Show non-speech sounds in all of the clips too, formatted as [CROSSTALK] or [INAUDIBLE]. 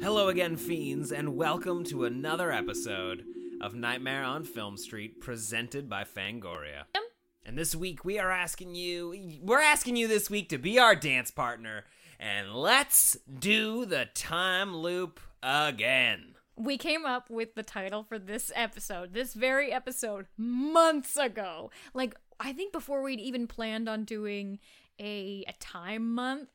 Hello again, fiends, and welcome to another episode of Nightmare on Film Street, presented by Fangoria. And this week we are asking you, we're asking you this week to be our dance partner, and let's do the time loop again. We came up with the title for this episode, this very episode, months ago. Like, I think before we'd even planned on doing a, a time month.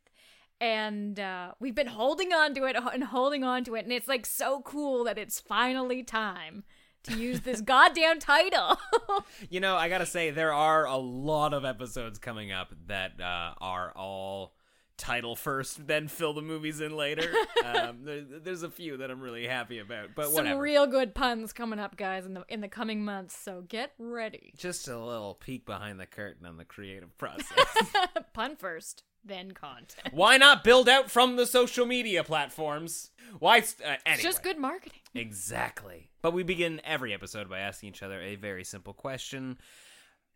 And uh, we've been holding on to it and holding on to it. And it's like so cool that it's finally time to use this [LAUGHS] goddamn title. [LAUGHS] You know, I gotta say, there are a lot of episodes coming up that uh, are all title first, then fill the movies in later. [LAUGHS] um, there, there's a few that I'm really happy about, but Some whatever. real good puns coming up, guys, in the in the coming months. So get ready. Just a little peek behind the curtain on the creative process. Pun first, then content. Why not build out from the social media platforms? Why? St- uh, anyway. It's just good marketing. Exactly. But we begin every episode by asking each other a very simple question.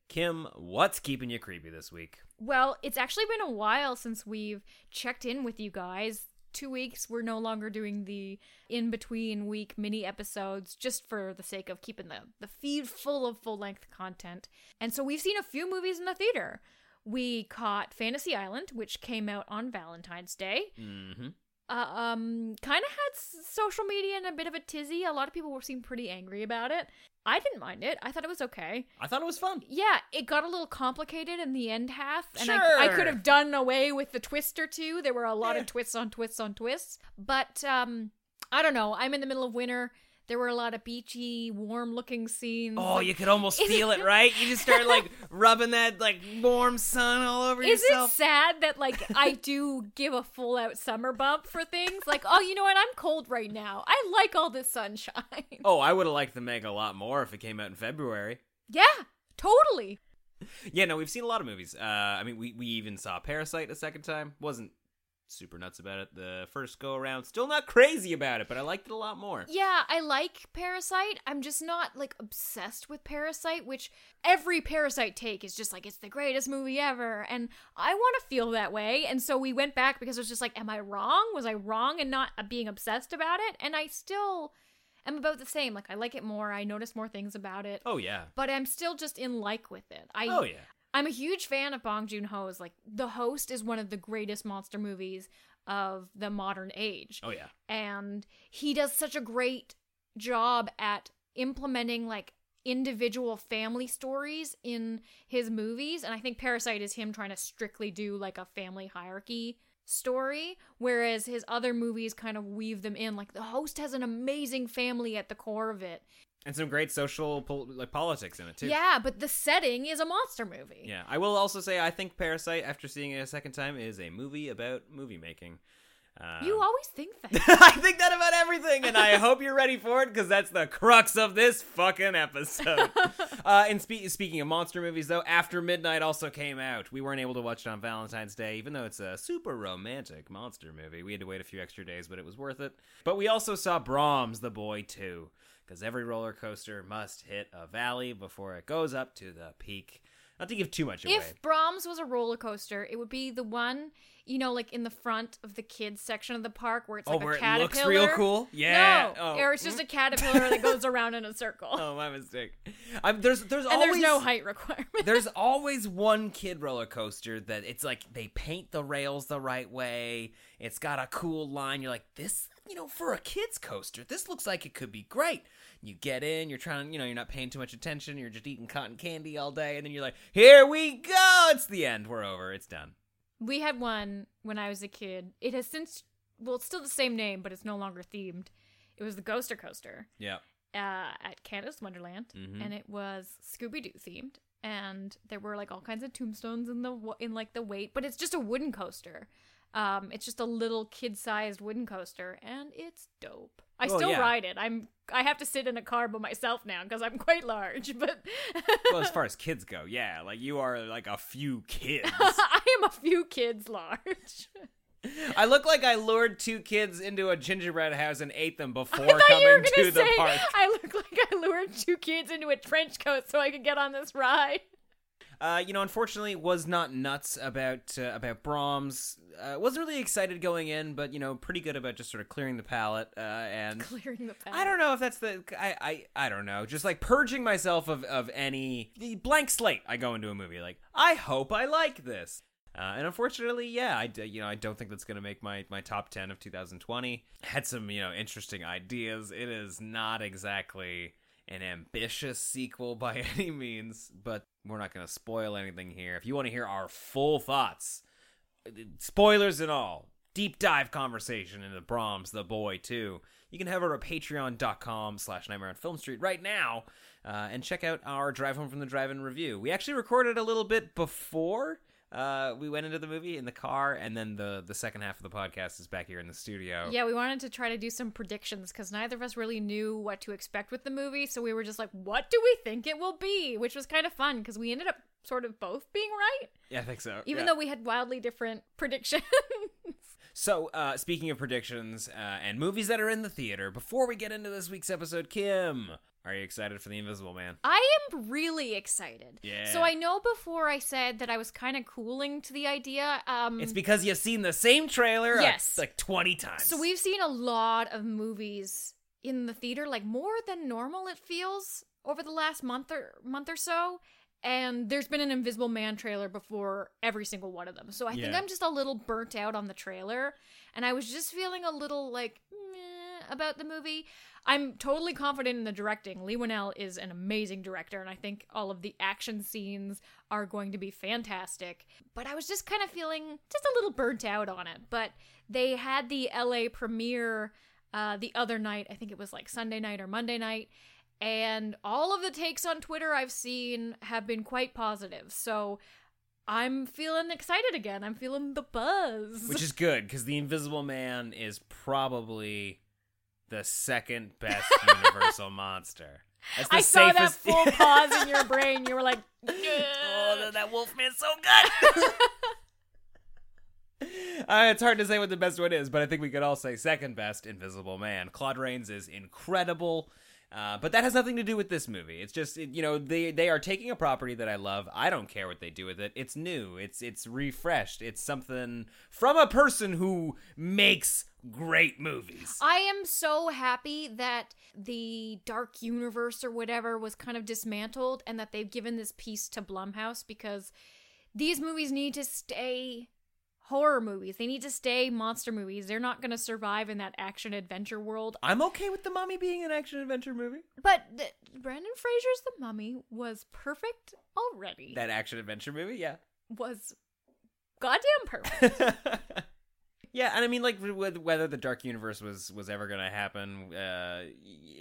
Kim, what's keeping you creepy this week? Well, it's actually been a while since we've checked in with you guys. Two weeks, we're no longer doing the in between week mini episodes just for the sake of keeping the, the feed full of full length content. And so we've seen a few movies in the theater. We caught Fantasy Island, which came out on Valentine's Day. Mm-hmm. Uh, um, kind of had s- social media in a bit of a tizzy. A lot of people were seemed pretty angry about it. I didn't mind it. I thought it was okay. I thought it was fun. Yeah, it got a little complicated in the end half, and I, I could have done away with the twist or two. There were a lot Yeah. of twists on twists on twists, but um, I don't know. I'm in the middle of winter. There were a lot of beachy, warm-looking scenes. Oh, you could almost feel it- right? You just start like [LAUGHS] rubbing that like warm sun all over Is yourself. it sad that [LAUGHS] like I do give a full out summer bump for things? Like, oh, you know what? I'm cold right now. I like all this sunshine. Oh, I would have liked the Meg a lot more if it came out in February. yeah, totally. Yeah, no, we've seen a lot of movies. Uh, I mean, we we even saw Parasite a second time. wasn't super nuts about it the first go around. Still not crazy about it, but I liked it a lot more. Yeah, I like Parasite. I'm just not like obsessed with Parasite, which every Parasite take is just like it's the greatest movie ever, and I want to feel that way. And so we went back because it was just like, am I wrong? Was I wrong in not being obsessed about it? And I still am about the same. Like I like it more. I notice more things about it, Oh yeah. but I'm still just in like with it. I Oh yeah. I'm a huge fan of Bong Joon Ho's. Like The Host is one of the greatest monster movies of the modern age Oh yeah. and he does such a great job at implementing like individual family stories in his movies and i think parasite is him trying to strictly do like a family hierarchy story whereas his other movies kind of weave them in like the host has an amazing family at the core of it And some great social pol- like politics in it too. yeah but the setting is a monster movie Yeah. I will also say I think Parasite, after seeing it a second time, is a movie about movie making. Um, you always think that [LAUGHS] I think that about everything, and I hope you're ready for it because that's the crux of this fucking episode. [LAUGHS] uh, and spe- speaking of monster movies, though, After Midnight also came out. We weren't able to watch it on Valentine's Day, even though it's a super romantic monster movie. We had to wait a few extra days, but it was worth it. But we also saw Brahms, the Boy, too, because every roller coaster must hit a valley before it goes up to the peak. Not to give too much away. If Brahms was a roller coaster, it would be the one, you know, like in the front of the kids section of the park where it's oh, like where a it caterpillar. looks real cool? Yeah. No, Oh. or it's just a caterpillar that goes around in a circle. [LAUGHS] Oh, my mistake. I'm, there's there's and always there's no height requirement. there's always one kid roller coaster that it's like they paint the rails the right way. It's got a cool line. You're like, this, you know, for a kid's coaster, this looks like it could be great. You get in, you're trying, you know, you're not paying too much attention. You're just eating cotton candy all day, and then you're like, here we go. It's the end. We're over. It's done. we had one when I was a kid. It has since, well, it's still the same name, but it's no longer themed. It was the Ghoster Coaster Yeah. uh, at Canada's Wonderland, Mhm. and it was Scooby Doo themed. And there were like all kinds of tombstones in the in like the weight, but it's just a wooden coaster. Um, it's just a little kid-sized wooden coaster, and it's dope. I Well, still yeah. ride it. I'm I have to sit in a car by myself now because I'm quite large, [LAUGHS] but well, as far [LAUGHS] as kids go, yeah, like you are like a few kids. [LAUGHS] I am a few kids large. I look like I lured two kids into a gingerbread house and ate them before I you were coming to the say park. I look like I lured two kids into a trench coat so I could get on this ride. Uh, you know, unfortunately, was not nuts about uh, about Brahms. Uh, wasn't really excited going in, but you know, pretty good about just sort of clearing the palate uh, and. [LAUGHS] Clearing the path. I don't know if that's the I, I I don't know. Just like purging myself of of any the blank slate. I go into a movie like I hope I like this. Uh, and unfortunately, yeah, I you know I don't think that's gonna make my my top ten of 2020. Had some you know interesting ideas. It is not exactly an ambitious sequel by [LAUGHS] any means, but we're not gonna spoil anything here. If you want to hear our full thoughts, spoilers and all, deep dive conversation into Brahms the Boy too. You can head over to patreon.com slash nightmare on film street right now uh, and check out our drive home from the drive-in review. We actually recorded a little bit before uh, we went into the movie in the car, and then the the second half of the podcast is back here in the studio. Yeah, we wanted to try to do some predictions because neither of us really knew what to expect with the movie. So we were just like, what do we think it will be? Which was kind of fun because we ended up sort of both being right, Yeah, I think so. even yeah. though we had wildly different predictions. [LAUGHS] So, uh, speaking of predictions uh, and movies that are in the theater, before we get into this week's episode, Kim, are you excited for The Invisible Man? I am really excited. Yeah. So I know before I said that I was kind of cooling to the idea. Um, It's because you've seen the same trailer Yes. like 20 times. So we've seen a lot of movies in the theater, like more than normal. It feels over the last month or month or so, and there's been an Invisible Man trailer before every single one of them. So I think I'm just a little burnt out on the trailer, and I was just feeling a little like about the movie. I'm totally confident in the directing. Leigh Whannell is an amazing director, and I think all of the action scenes are going to be fantastic. But I was just kind of feeling just a little burnt out on it. But they had the LA premiere uh, the other night. I think it was like Sunday night or Monday night. And all of the takes on Twitter I've seen have been quite positive. So I'm feeling excited again. I'm feeling the buzz. Which is good because The Invisible Man is probably the second best [LAUGHS] Universal monster. That's the I saw that full [LAUGHS] pause in your brain. You were like, oh, that, that Wolfman's so good. [LAUGHS] Uh, it's hard to say what the best one is, but I think we could all say second best Invisible Man. Claude Rains is incredible. Uh, but that has nothing to do with this movie. It's just you know they they are taking a property that I love. I don't care what they do with it. It's new. It's it's refreshed. It's something from a person who makes great movies. I am so happy that the dark universe or whatever was kind of dismantled and that they've given this piece to Blumhouse because these movies need to stay horror movies. They need to stay monster movies. They're not going to survive in that action adventure world. I'm okay with the Mummy being an action adventure movie. But th- Brendan Fraser's The Mummy was perfect already. That action adventure movie, yeah. was goddamn perfect. [LAUGHS] yeah, and I mean, like, wh- whether the Dark Universe was was ever gonna happen, uh,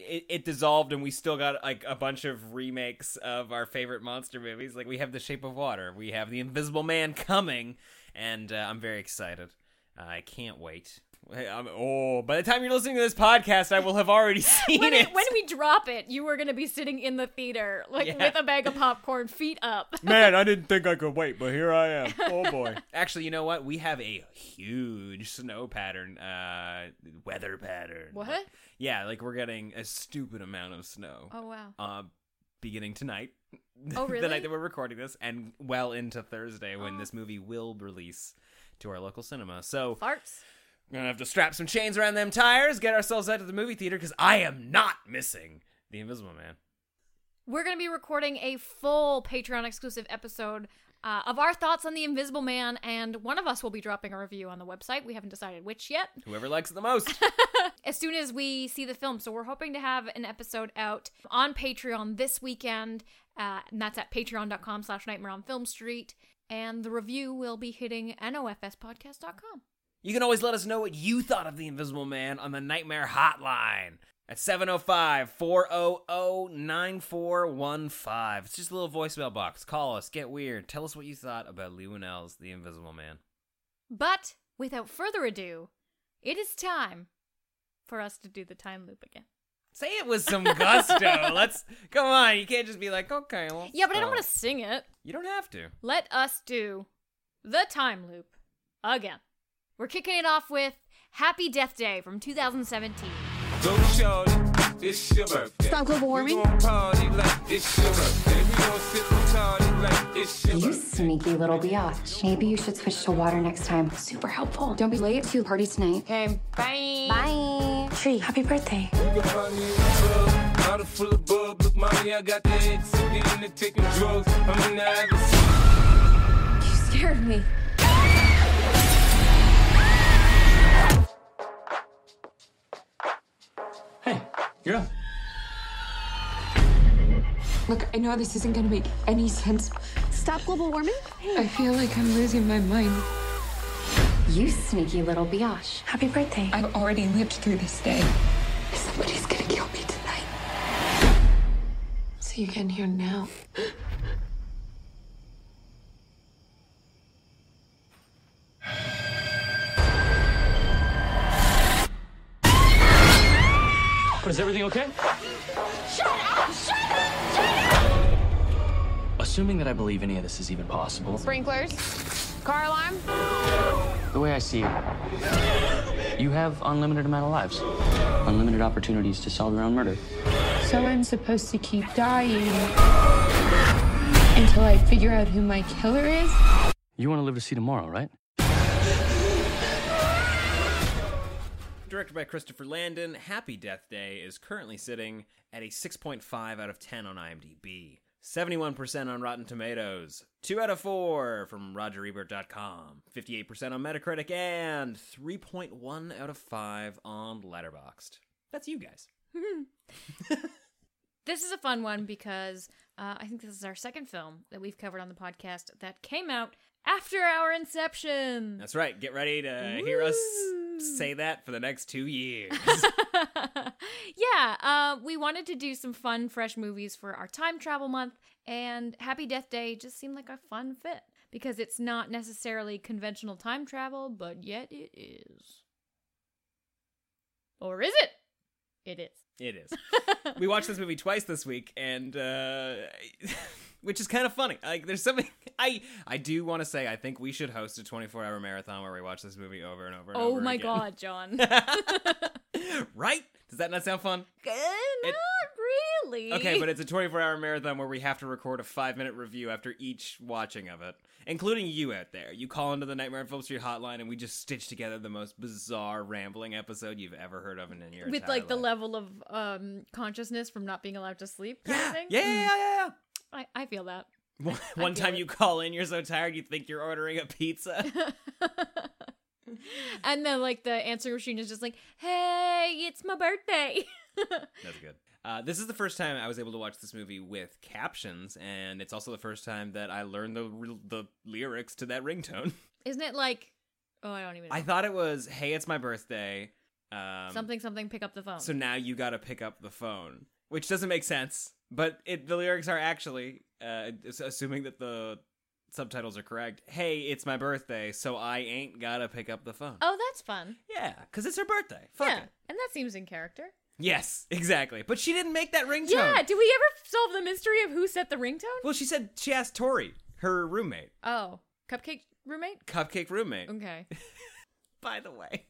it, it dissolved, and we still got like a bunch of remakes of our favorite monster movies. Like, we have The Shape of Water, we have The Invisible Man coming, and uh, I'm very excited. I can't wait. I'm, oh, by the time you're listening to this podcast, I will have already [LAUGHS] seen when, it. it, when we drop it, you are going to be sitting in the theater, like Yeah. with a bag of popcorn, feet up. [LAUGHS] Man, I didn't think I [LAUGHS] could wait, but here I am. Oh boy. Actually, you know what? We have a huge snow pattern, uh, weather pattern. What? Yeah, like we're getting a stupid amount of snow. Oh, wow. Uh, beginning tonight. Oh, [LAUGHS] really? the night that we're recording this, and well into Thursday when Oh. this movie will release to our local cinema. So Farts. we're gonna have to strap some chains around them tires, get ourselves out to the movie theater because I am not missing the Invisible Man. We're going to be recording a full Patreon exclusive episode uh, of our thoughts on The Invisible Man, and one of us will be dropping a review on the website. We haven't decided which yet. Whoever likes it the most. [LAUGHS] as soon as we see the film. So we're hoping to have an episode out on Patreon this weekend, uh, and that's at patreon.com slash nightmare on film street. And the review will be hitting nofspodcast.com. You can always let us know what you thought of The Invisible Man on the Nightmare Hotline at 705 400 9415. It's just a little voicemail box. Call us, get weird, tell us what you thought about Leigh Whannell's The Invisible Man. But without further ado, it is time for us to do the time loop again. Say it with some gusto. [LAUGHS] Let's come on. You can't just be like, okay, well. Yeah, but I don't um, oh. want to sing it. You don't have to. Let us do the time loop again. We're kicking it off with Happy Death Day from 2017. It's your birthday. Stop global warming. We party like it's your birthday. We gon' sip and party like it's your You birthday. sneaky little biatch. Maybe you should switch to water next time. Super helpful. Don't be late to the party tonight. Okay, bye. Bye. Tree, happy birthday. You can find me in the club, bottle full of bub. Look, mommy, I got the head sick into taking drugs. I'm in the habit. You scared me. Hey, you're up. Look, I know this isn't gonna make any sense. Stop global warming? I feel like I'm losing my mind. You sneaky little biatch. Happy birthday. I've already lived through this day. Somebody's gonna kill me tonight. So you can hear now. But is everything okay? Shut up! Shut up! Shut up! Assuming that I believe any of this is even possible, Sprinklers. Car alarm. the way I see it, you have unlimited amount of lives, unlimited opportunities to solve your own murder. So I'm supposed to keep dying until I figure out who my killer is? You want to live to see tomorrow, right? Directed by Christopher Landon, Happy Death Day is currently sitting at a 6.5 out of 10 on IMDb, 71% on Rotten Tomatoes, 2 out of 4 from RogerEbert.com, 58% on Metacritic, and 3.1 out of 5 on Letterboxd. That's you guys. [LAUGHS] This is a fun one because uh, I think this is our second film that we've covered on the podcast that came out after our inception. That's right. Get ready to hear us say that for the next two years. [LAUGHS] yeah, uh, we wanted to do some fun, fresh movies for our time travel month, and Happy Death Day just seemed like a fun fit because it's not necessarily conventional time travel, but yet it is. Or is it? It is. It is. we watched this movie twice this week, and uh, [LAUGHS] which is kind of funny. Like, there's something [LAUGHS] I I do want to say. I think we should host a 24 hour marathon where we watch this movie over and over. And Oh over my again. god, John. [LAUGHS] [LAUGHS] right? Does that not sound fun? Not really. Okay, but it's a 24 hour marathon where we have to record a five minute review after each watching of it, including you out there. You call into the Nightmare on Film Street hotline, and we just stitch together the most bizarre, rambling episode you've ever heard of in your with like the level of um consciousness from not being allowed to sleep kind Yeah, of thing. yeah, yeah, yeah, yeah. I, I feel that. [LAUGHS] One, time it. you call in, you're so tired you think you're ordering a pizza. [LAUGHS] and then like the answering machine is just like, "Hey, it's my birthday." [LAUGHS] That's good. Uh, this is the first time I was able to watch this movie with captions, and it's also the first time that I learned the the lyrics to that ringtone. Isn't it like Oh, I don't even know. I thought it was, "Hey, it's my birthday." Um, something something pick up the phone. So now you got to pick up the phone, which doesn't make sense. But it, the lyrics are actually, uh, assuming that the subtitles are correct. Hey, it's my birthday, so I ain't gotta pick up the phone. oh, that's fun. Yeah, because it's her birthday. Fuck yeah. it. And that seems in character. Yes, exactly. But she didn't make that ringtone. Yeah, did we ever solve the mystery of who set the ringtone? Well, she said she asked Tori, her roommate, Oh, cupcake roommate? cupcake roommate. Okay. [LAUGHS] By the way,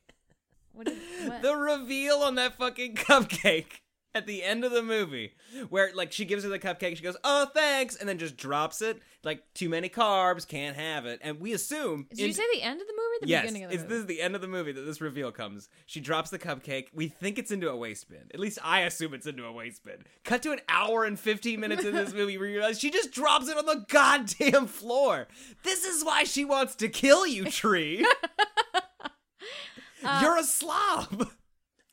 What is what? the reveal on that fucking cupcake at the end of the movie, where like she gives her the cupcake, she goes, "Oh, thanks," and then just drops it. Like too many carbs, can't have it. And we assume. Did you say the end of the movie the yes, beginning of the movie? this is the end of the movie that this reveal comes. She drops the cupcake. We think it's into a waste bin. At least I assume it's into a waste bin. Cut to an hour and 15 minutes in this [LAUGHS] movie where you realize she just drops it on the goddamn floor. This is why she wants to kill you, Tree. [LAUGHS] Uh, You're a slob.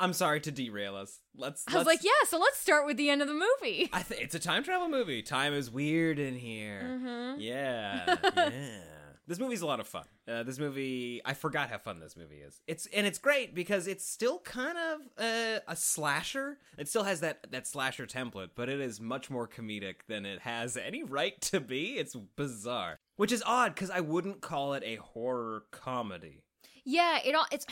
I'm sorry to derail us. Let's. I was let's- like, yeah, so let's start with the end of the movie. I think it's a time travel movie. Time is weird in here. Mm-hmm. Yeah, [LAUGHS] yeah. This movie's a lot of fun. Uh, this movie, I forgot how fun this movie is. It's and it's great because it's still kind of uh, a slasher. It still has that that slasher template, but it is much more comedic than it has any right to be. It's bizarre, which is odd because I wouldn't call it a horror comedy. Yeah, it all it's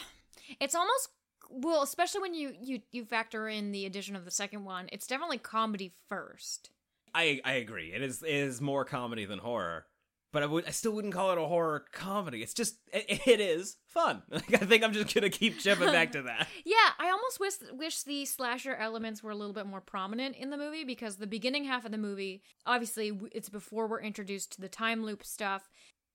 it's almost well, especially when you you you factor in the addition of the second one. It's definitely comedy first. I I agree. It is it is more comedy than horror, but I would I still wouldn't call it a horror comedy. It's just it, [LAUGHS] it is fun. [LAUGHS] Like, I think I'm just gonna keep jumping back to [LAUGHS] that. Yeah, I almost wish wish the slasher elements were a little bit more prominent in the movie because the beginning half of the movie, obviously, it's before we're introduced to the time loop stuff.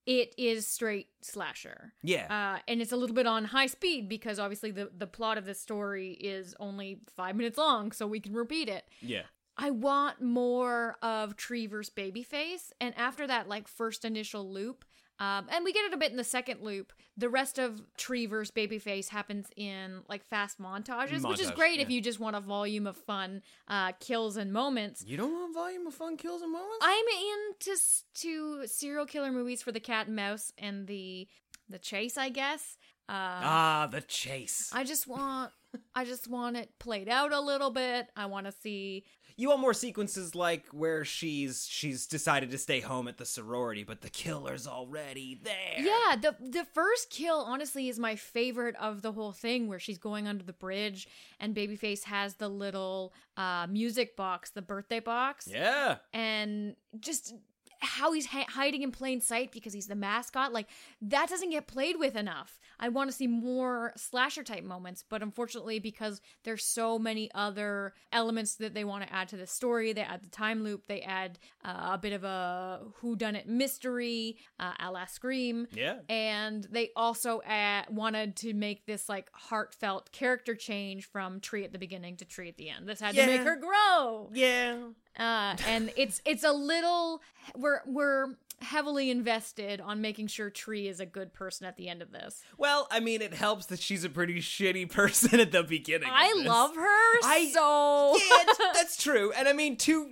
It is straight slasher. Yeah. Uh, and it's a little bit on high speed because obviously the, the plot of this story is only five minutes long, so we can repeat it. yeah. I want more of Tree versus Babyface. And after that, like, first initial loop, um, and we get it a bit in the second loop, the rest of Tree versus Babyface happens in, like, fast montages, which is Montage, great if you just want a volume of fun uh, kills and moments. You don't want volume of fun kills and moments? I'm into s- to serial killer movies for the cat and mouse and the the chase, I guess. Uh, ah, the chase. I just want I just want it played out a little bit. I want to see You want more sequences like where she's she's decided to stay home at the sorority, but the killer's already there. Yeah, the the first kill honestly is my favorite of the whole thing where she's going under the bridge and Babyface has the little uh music box, the birthday box. Yeah. And just how he's ha- hiding in plain sight because he's the mascot like that doesn't get played with enough i want to see more slasher type moments but unfortunately because there's so many other elements that they want to add to the story they add the time loop they add uh, a bit of a who done it mystery uh, a la scream Yeah. and they also add, wanted to make this like heartfelt character change from tree at the beginning to tree at the end this had to make her grow Yeah. uh, and it's it's a little we're we're heavily invested on making sure Tree is a good person at the end of this. Well, I mean, it helps that she's a pretty shitty [LAUGHS] person at the beginning. I love her I- so. yeah, that's true. And I mean, two.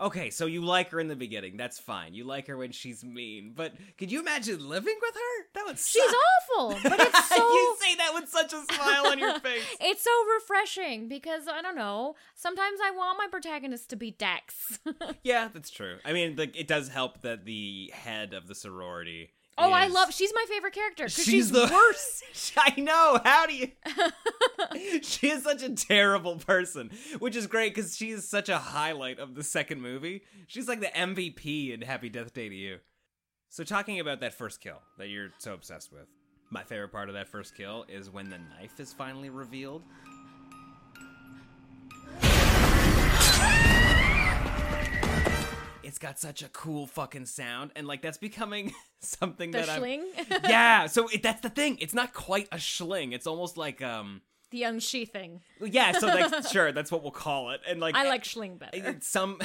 Okay, so you like her in the beginning. That's fine. You like her when she's mean. But could you imagine living with her? That would suck. She's awful, but it's [LAUGHS] so you say that with such a smile on your [LAUGHS] face. it's so refreshing because I don't know. Sometimes I want my protagonist to be Dex. [LAUGHS] Yeah, that's true. I mean, like it does help that the head of the sorority. Oh, I love. She's my favorite character because She's she's, the- [LAUGHS] worst. [LAUGHS] I know. How do you? [LAUGHS] she is such a terrible person, which is great because she is such a highlight of the second movie. She's like the MVP in Happy Death Day to You. So, talking about that first kill that you're so obsessed with, my favorite part of that first kill is when the knife is finally revealed. It's got such a cool fucking sound, and like that's becoming [LAUGHS] something The that I'm yeah [LAUGHS] so it, that's the thing it's not quite a schling it's almost like um the unsheathing. yeah so like [LAUGHS] sure that's what we'll call it and like I like schling better. it- some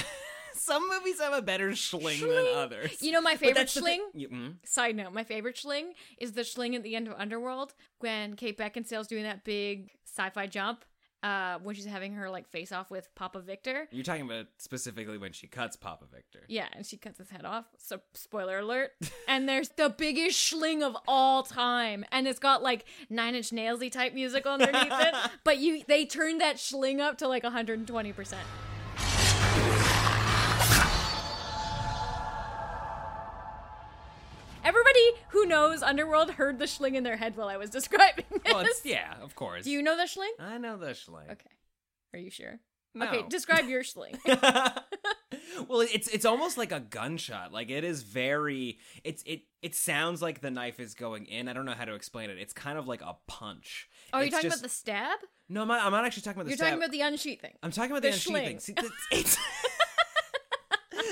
some movies have a better schling, than others You know my favorite schling? Mm? Side note, my favorite schling is the schling at the end of Underworld when Kate Beckinsale's doing that big sci-fi jump. Uh, when she's having her like face off with Papa Viktor. you're talking about specifically when she cuts papa viktor Yeah, and she cuts his head off. So spoiler alert. [LAUGHS] and there's the biggest schling of all time, and it's got like Nine Inch Nailsy type music underneath it. [LAUGHS] But you, they turned that schling up to like 120 percent. Everybody who knows Underworld heard the schling in their head while I was [LAUGHS] describing this. well it's yeah of course Do you know the schling? i know the schling Okay. Are you sure? No. Okay, describe your schling. [LAUGHS] well it's it's almost like a gunshot like it is very it's it it sounds like the knife is going in i don't know how to explain it it's kind of like a punch Oh, you're It's talking just- about the stab? no I'm not, I'm not actually talking about the stab. You're stab. talking about the unsheathing. I'm talking about the the, unsheathing. schling. See, that's- it's- [LAUGHS]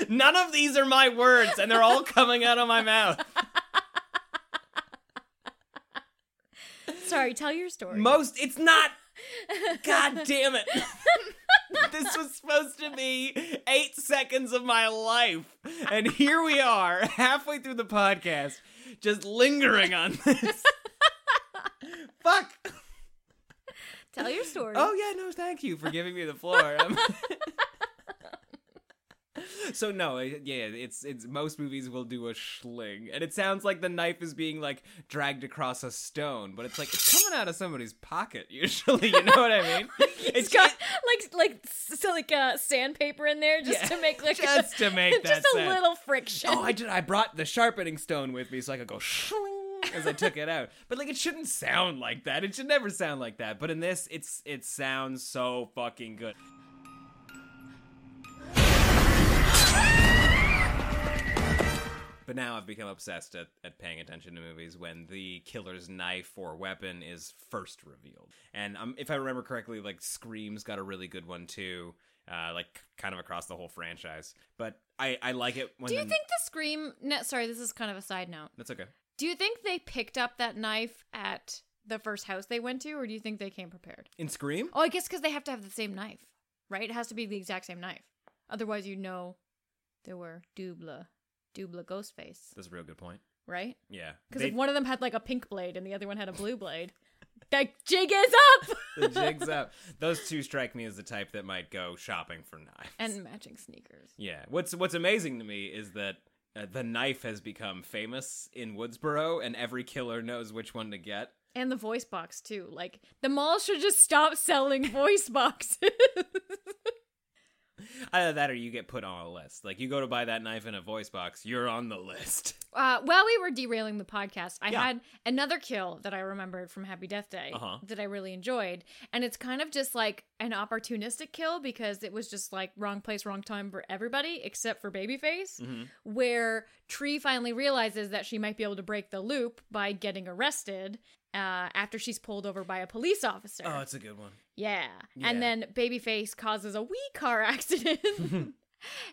None of these are my words, and they're all coming out of my mouth. Sorry, tell your story. Most, it's not. God damn it. this was supposed to be eight seconds of my life. And here we are, halfway through the podcast, just lingering on this. Fuck. Tell your story. Oh yeah, no, thank you for giving me the floor. So no, yeah, it's it's most movies will do a schling, and it sounds like the knife is being like dragged across a stone, but it's like it's coming out of somebody's pocket [LAUGHS] usually. You know what I mean? [LAUGHS] it's got like like so like uh, sandpaper in there just Yeah, to make like [LAUGHS] just to make that just a sound. little friction. Oh, I did. I brought the sharpening stone with me so I could go schling. as I took it out. But like, it shouldn't sound like that. It should never sound like that. But in this, it's it sounds so fucking good. But now I've become obsessed at, at paying attention to movies when the killer's knife or weapon is first revealed. And um, if I remember correctly, like Scream's got a really good one too, uh, like kind of across the whole franchise. But I, I like it when. Do you the- think the Scream? No, sorry, this is kind of a side note. That's okay. Do you think they picked up that knife at the first house they went to, or do you think they came prepared? In Scream? Oh, I guess because they have to have the same knife, right? It has to be the exact same knife. Otherwise, you know there were double, double Ghostface, That's a real good point. right? Yeah. Because They- if one of them had like a pink blade and the other one had a blue blade, [LAUGHS] that jig is up. [LAUGHS] the jig's up. Those two strike me as the type that might go shopping for knives. and matching sneakers. Yeah. What's What's amazing to me is that uh, the knife has become famous in Woodsboro, and every killer knows which one to get. And the voice box too. Like the mall should just stop selling voice boxes. [LAUGHS] [LAUGHS] Either that, or you get put on a list. Like you go to buy that knife in a voice box, you're on the list. [LAUGHS] uh, while we were derailing the podcast, I Yeah. had another kill that I remembered from Happy Death Day Uh-huh. that I really enjoyed, and it's kind of just like an opportunistic kill because it was just like wrong place, wrong time for everybody except for Babyface, Mm-hmm. where Tree finally realizes that she might be able to break the loop by getting arrested. Uh, after she's pulled over by a police officer. Oh, it's a good one. Yeah. Yeah. And then Babyface causes a wee car [LAUGHS] accident. [LAUGHS]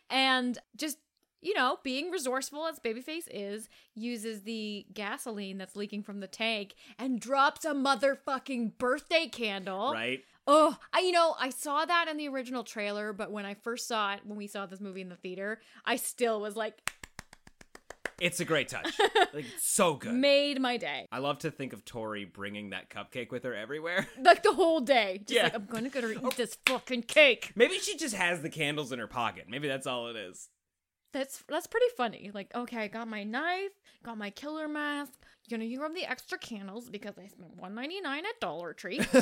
and just, you know, being resourceful as Babyface is, uses the gasoline that's leaking from the tank and drops a motherfucking birthday candle. Right? Oh, I you know, I saw that in the original trailer, but when I first saw it, when we saw this movie in the theater, I still was like, It's a great touch. [LAUGHS] like so good. made my day. I love to think of Tori bringing that cupcake with her everywhere. [LAUGHS] Like the whole day. Just Yeah. like, I'm gonna go to eat oh. this fucking cake. Maybe she just has the candles in her pocket. Maybe that's all it is. That's that's pretty funny. Like, okay, I got my knife, got my killer mask. You're gonna use the extra candles because I spent one ninety nine at Dollar Tree. [LAUGHS]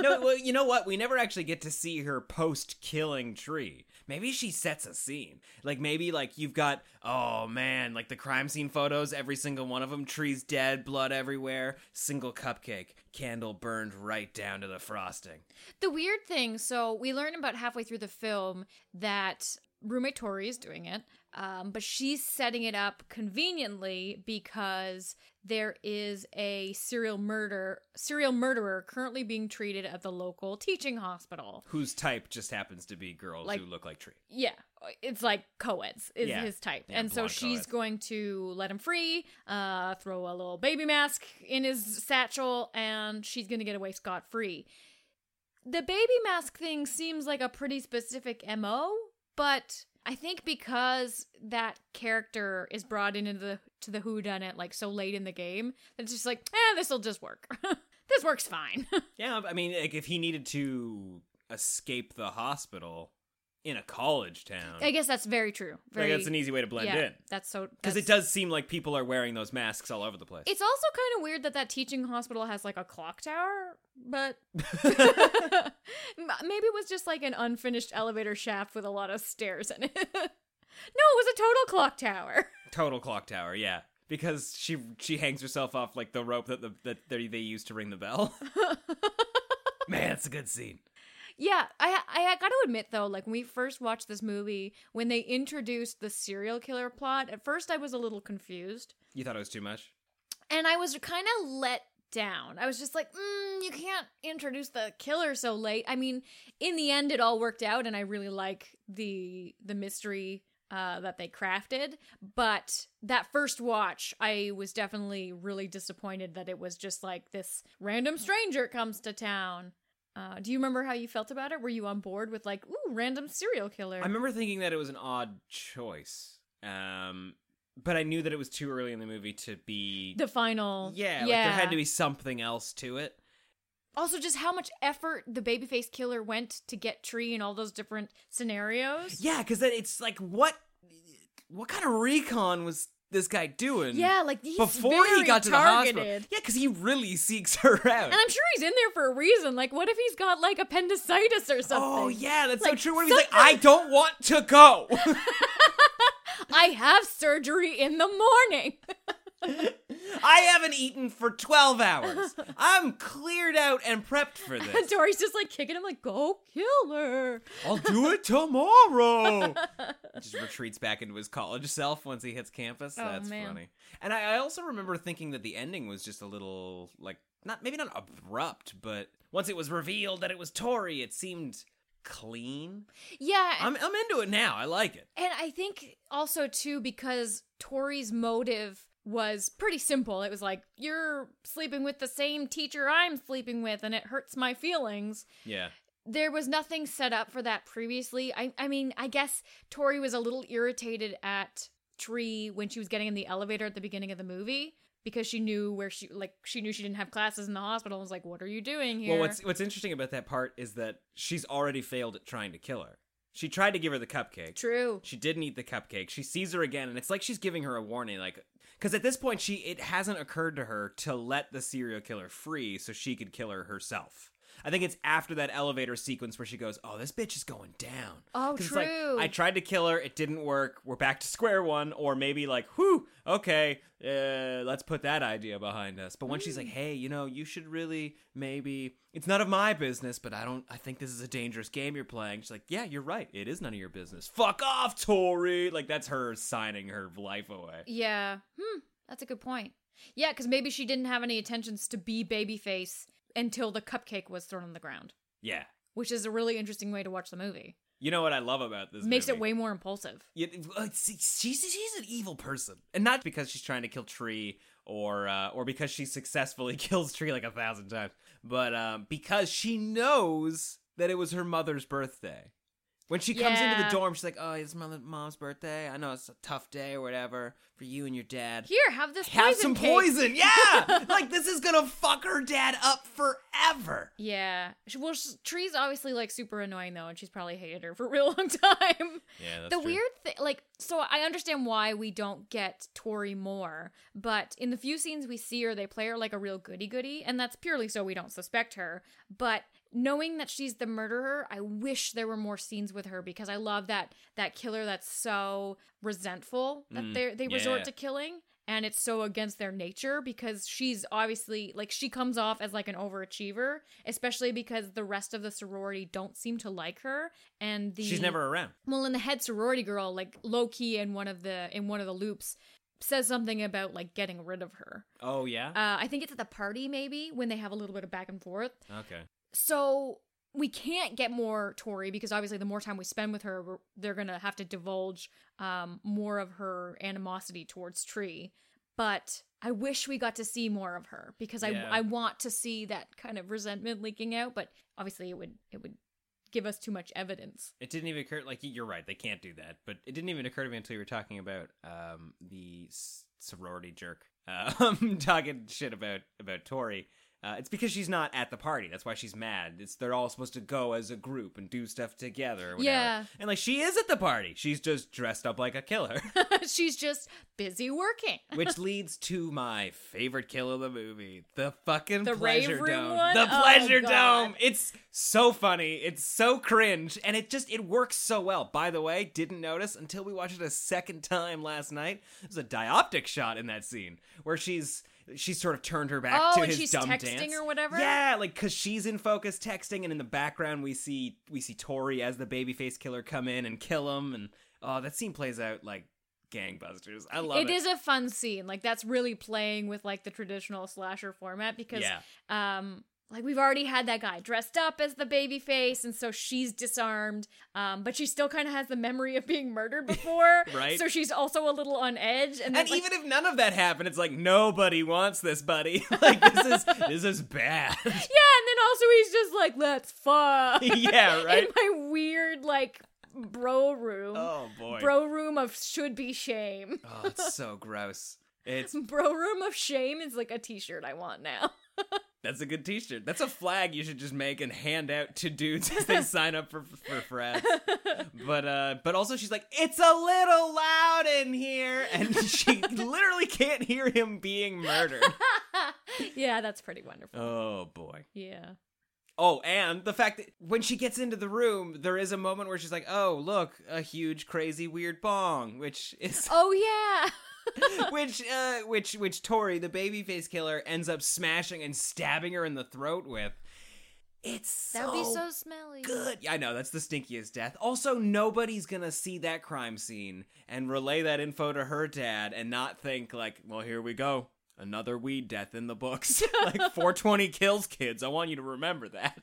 no, well, you know what? We never actually get to see her post killing Tree. Maybe she sets a scene. Like maybe like you've got oh man, like the crime scene photos, every single one of them, Tree's dead, blood everywhere, single cupcake, candle burned right down to the frosting. the weird thing, so we learn about halfway through the film that roommate Tori is doing it, um, but she's setting it up conveniently because there is a serial murder serial murderer currently being treated at the local teaching hospital. Whose type just happens to be girls Like- who look like Tree. Yeah, it's like co-eds is Yeah. his type, Yeah, and so she's co-eds. going to let him free, uh, throw a little baby mask in his satchel, and she's gonna get away scot free. The baby mask thing seems like a pretty specific mo, but I think because that character is brought into the to the Who Done It like so late in the game, it's just like, eh, this will just work. [LAUGHS] this works fine. [LAUGHS] Yeah, I mean, like if he needed to escape the hospital in a college town, I guess that's very true. Very, like that's an easy way to blend yeah, in. That's so Because it does seem like people are wearing those masks all over the place. It's also kind of weird that that teaching hospital has like a clock tower, but [LAUGHS] [LAUGHS] maybe it was just like an unfinished elevator shaft with a lot of stairs in it. [LAUGHS] no, it was a total clock tower. Total clock tower, yeah. Because she she hangs herself off like the rope that the that they, they use to ring the bell. Man, it's a good scene. Yeah, I I got to admit though, like when we first watched this movie, when they introduced the serial killer plot, at first I was a little confused, You thought it was too much? and I was kind of let down. I was just like, mm, you can't introduce the killer so late. I mean, in the end, it all worked out, and I really like the the mystery uh, that they crafted. But that first watch, I was definitely really disappointed that it was just like this random stranger comes to town. Uh, do you remember how you felt about it? Were you on board with like, ooh, random serial killer? I remember thinking that it was an odd choice. Um but I knew that it was too early in the movie to be the final, Yeah, like there had to be something else to it. Also, just how much effort the babyface killer went to get Tree in all those different scenarios. Yeah, because then it's like what what kind of recon was this guy doing? Yeah, like he's before he got to the hospital. Yeah, because he really seeks her out. And I'm sure he's in there for a reason. Like, what if he's got like appendicitis or oh, something? Oh yeah, that's Like, so true. Where he's like, I don't want to go. [LAUGHS] I have surgery in the morning. [LAUGHS] I haven't eaten for 12 hours. I'm cleared out and prepped for this. [LAUGHS] And this. Tori's just like kicking him, like, go kill her. I'll do it tomorrow. [LAUGHS] Just retreats back into his college self once he hits campus. Oh, That's man. funny. And I, I also remember thinking that the ending was just a little like not maybe not abrupt, but once it was revealed that it was Tori, it seemed clean. Yeah. I'm I'm into it now. I like it. And I think also too because Tori's motive was pretty simple. It was like you're sleeping with the same teacher I'm sleeping with and it hurts my feelings. Yeah. There was nothing set up for that previously. I I mean, I guess Tori was a little irritated at Tree when she was getting in the elevator at the beginning of the movie because she knew where she like she knew she didn't have classes in the hospital and was like, "What are you doing here?" Well, what's what's interesting about that part is that she's already failed at trying to kill her. She tried to give her the cupcake. True. She didn't eat the cupcake. She sees her again, and it's like she's giving her a warning, like because at this point, she it hasn't occurred to her to let the serial killer free so she could kill her herself. I think it's after that elevator sequence where she goes, "Oh, this bitch is going down." Oh, 'Cause it's like, true. I tried to kill her, it didn't work. We're back to square one, or maybe like, "Whew, okay, uh, let's put that idea behind us." But when she's like, Mm. "Hey, you know, you should really maybe it's none of my business, but I don't. I think this is a dangerous game you're playing." She's like, "Yeah, you're right. It is none of your business. Fuck off, Tori." Like that's her signing her life away. Yeah. Hmm. That's a good point. Yeah, because maybe she didn't have any intentions to be babyface until the cupcake was thrown on the ground, Yeah. which is a really interesting way to watch the movie. You know what I love about this? Makes it way more impulsive. Yeah, she's she's an evil person, and not because she's trying to kill Tree or uh, or because she successfully [LAUGHS] kills Tree like a thousand times, but um, because she knows that it was her mother's birthday. When she comes into the dorm, she's like, "Oh, it's my mom's birthday. I know it's a tough day or whatever for you and your dad. Here, have this Have poison some cake." poison, yeah. [LAUGHS] like this is gonna fuck her dad up forever. Yeah. She- Well, she's, Tree's obviously like super annoying though, and she's probably hated her for a [LAUGHS] real long time. Yeah, that's the true. weird thing, like, so I understand why we don't get Tori more, but in the few scenes we see her, they play her like a real goody goody, and that's purely so we don't suspect her. But knowing that she's the murderer, I wish there were more scenes with her because I love that that killer that's so resentful that Mm, they they resort yeah. to killing. And it's so against their nature because she's obviously like she comes off as like an overachiever, especially because the rest of the sorority don't seem to like her. And the She's never around. well, and the head sorority girl, like low key in one of the in one of the loops, says something about like getting rid of her. Oh yeah. Uh, I think it's at the party maybe when they have a little bit of back and forth. okay. So we can't get more Tori because obviously the more time we spend with her, we're, they're gonna have to divulge um, more of her animosity towards Tree. But I wish we got to see more of her because Yeah. I I want to see that kind of resentment leaking out. But obviously it would it would give us too much evidence. It didn't even occur. Like you're right, they can't do that. But it didn't even occur to me until you were talking about um, the sorority jerk, [LAUGHS] um, talking shit about about Tori. Uh, it's because she's not at the party. That's why she's mad. It's they're all supposed to go as a group and do stuff together. Yeah. and like she is at the party. She's just dressed up like a killer, [LAUGHS] [LAUGHS] She's just busy working. [LAUGHS] which leads to my favorite kill of the movie: the fucking The pleasure dome. one? The Oh, pleasure God. dome. It's so funny. It's so cringe, and it just it works so well. By the way, didn't notice until we watched it a second time last night. There's a dioptic shot in that scene where she's she's sort of turned her back Oh, to and his she's dumb texting dance or whatever? Yeah, like because she's in focus texting, and in the background we see we see Tori as the babyface killer come in and kill him, and oh, that scene plays out like gangbusters. I love it. It is a fun scene. Like that's really playing with like the traditional slasher format because Yeah. um like we've already had that guy dressed up as the baby face and so she's disarmed um but she still kind of has the memory of being murdered [LAUGHS] before Right. so she's also a little on edge and, then, And like, even if none of that happened, it's like nobody wants this, buddy. [LAUGHS] like this is this is bad. [LAUGHS] yeah and then also he's just like let's fuck yeah, right. in my weird like bro room Oh boy. bro room of should be shame Oh, it's so gross. It's bro room of shame is like a t-shirt i want now [LAUGHS] that's a good T-shirt. That's a flag you should just make and hand out to dudes as they sign up for for frats. [LAUGHS] But uh, but also she's like, it's a little loud in here, and she [LAUGHS] literally can't hear him being murdered. yeah that's pretty wonderful Oh boy. yeah Oh, and the fact that when she gets into the room, there is a moment where she's like, "Oh, look, a huge, crazy, weird bong," which is Oh yeah. [LAUGHS] which uh which which Tori, the babyface killer, ends up smashing and stabbing her in the throat with. It's That would be so so smelly. good. Yeah, I know that's the stinkiest death. Also, nobody's gonna see that crime scene and relay that info to her dad and not think like, well, here we go, another weed death in the books. [LAUGHS] [LAUGHS] like 420 kills kids. I want you to remember that.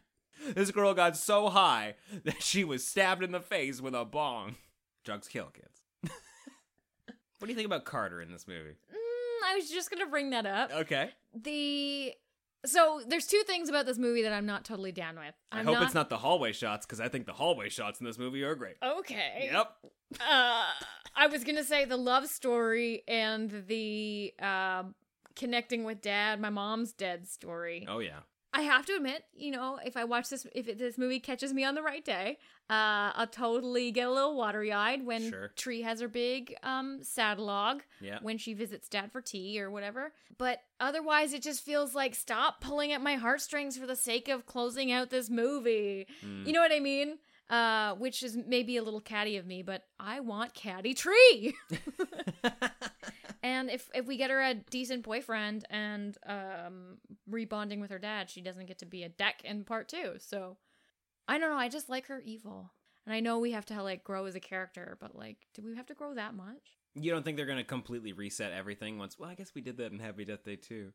This girl got so high that she was stabbed in the face with a bong. Drugs kill kids. What do you think about Carter in this movie? Mm, I was just gonna bring that up. Okay. The so there's two things about this movie that I'm not totally down with. i I'm hope it's not the hallway shots because I think the hallway shots in this movie are great. Okay. Yep. Uh, I was gonna say the love story and the um connecting with dad, my mom's dead story. Oh yeah. I have to admit, you know, if I watch this, if it, this movie catches me on the right day, uh, I'll totally get a little watery eyed when Sure. Tree has her big um sad log Yeah. when she visits dad for tea or whatever. But otherwise, it just feels like stop pulling at my heartstrings for the sake of closing out this movie. Mm. You know what I mean? Uh, which is maybe a little catty of me, but I want catty Tree. [LAUGHS] [LAUGHS] And if if we get her a decent boyfriend and um rebonding with her dad, she doesn't get to be a deck in part two. So I don't know. I just like her evil, and I know we have to like grow as a character, but like, do we have to grow that much? You don't think they're gonna completely reset everything once? Well, I guess we did that in Happy Death Day too.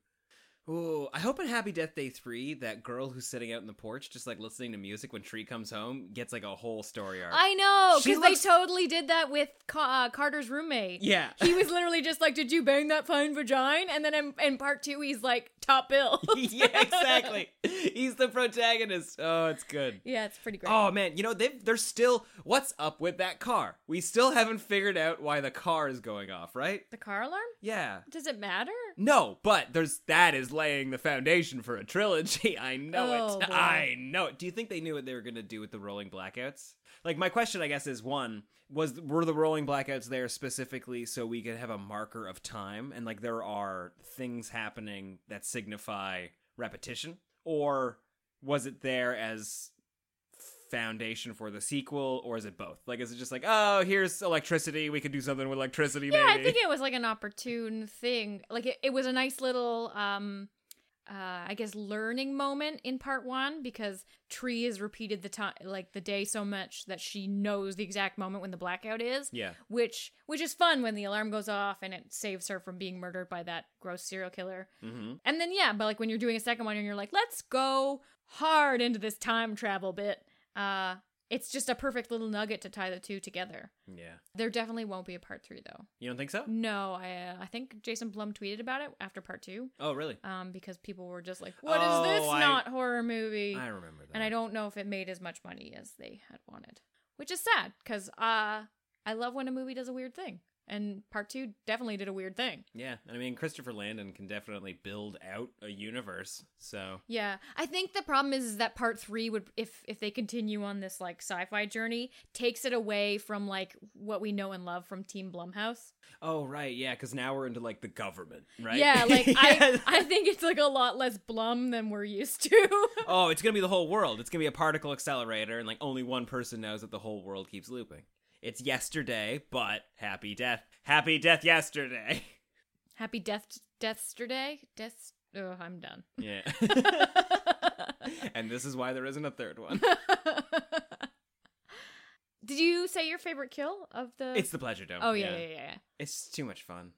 Ooh, I hope in Happy Death Day 3, that girl who's sitting out in the porch just like listening to music when Tree comes home gets like a whole story arc. I know because looks- they totally did that with Ca- uh, Carter's roommate. Yeah. he was literally just like, "Did you bang that fine vagina?" And then in, in part two, he's like, "Top bill." [LAUGHS] yeah, exactly. He's the protagonist. Oh, it's good. yeah, it's pretty great. Oh man, you know they they're still what's up with that car? We still haven't figured out why the car is going off, right? the car alarm? Yeah. Does it matter? No, but there's that is laying the foundation for a trilogy. [LAUGHS] I know Oh, it. boy. I know it. Do you think they knew what they were going to do with the rolling blackouts? Like my question I guess is one, was were the rolling blackouts there specifically so we could have a marker of time and like there are things happening that signify repetition or was it there as foundation for the sequel or is it both? Like is it just like, "Oh, here's electricity, we could do something with electricity Yeah, maybe." I think it was like an opportune thing. Like it, it was a nice little um uh I guess learning moment in part 1 because Tree has repeated the time like the day so much that she knows the exact moment when the blackout is. Yeah. Which which is fun when the alarm goes off and it saves her from being murdered by that gross serial killer. Mhm. And then yeah, but like when you're doing a second one and you're like, let's go hard into this time travel bit. Uh it's just a perfect little nugget to tie the two together. Yeah. There definitely won't be a part 3 though. You don't think so? No, I uh, I think Jason Blum tweeted about it after part two. Oh, really? Um, because people were just like, "What is Oh, this I- not horror movie?" I remember that. and I don't know if it made as much money as they had wanted, which is sad because uh, I love when a movie does a weird thing, and part two definitely did a weird thing. Yeah, and I mean Christopher Landon can definitely build out a universe. So Yeah, I think the problem is, is that part three would, if if they continue on this like sci-fi journey, takes it away from like what we know and love from Team Blumhouse. Oh right, yeah, because now we're into like the government, right? Yeah, like [LAUGHS] I I think it's like a lot less Blum than we're used to. [LAUGHS] oh, it's gonna be the whole world. It's gonna be a particle accelerator, and like only one person knows that the whole world keeps looping. It's yesterday, but happy death, happy death yesterday. Happy Death Deathsterday. Death. Oh, I'm done. Yeah. [LAUGHS] and this is why there isn't a third one. [LAUGHS] Did you say your favorite kill of the? It's the pleasure dome. Oh yeah, yeah, yeah. yeah. It's too much fun.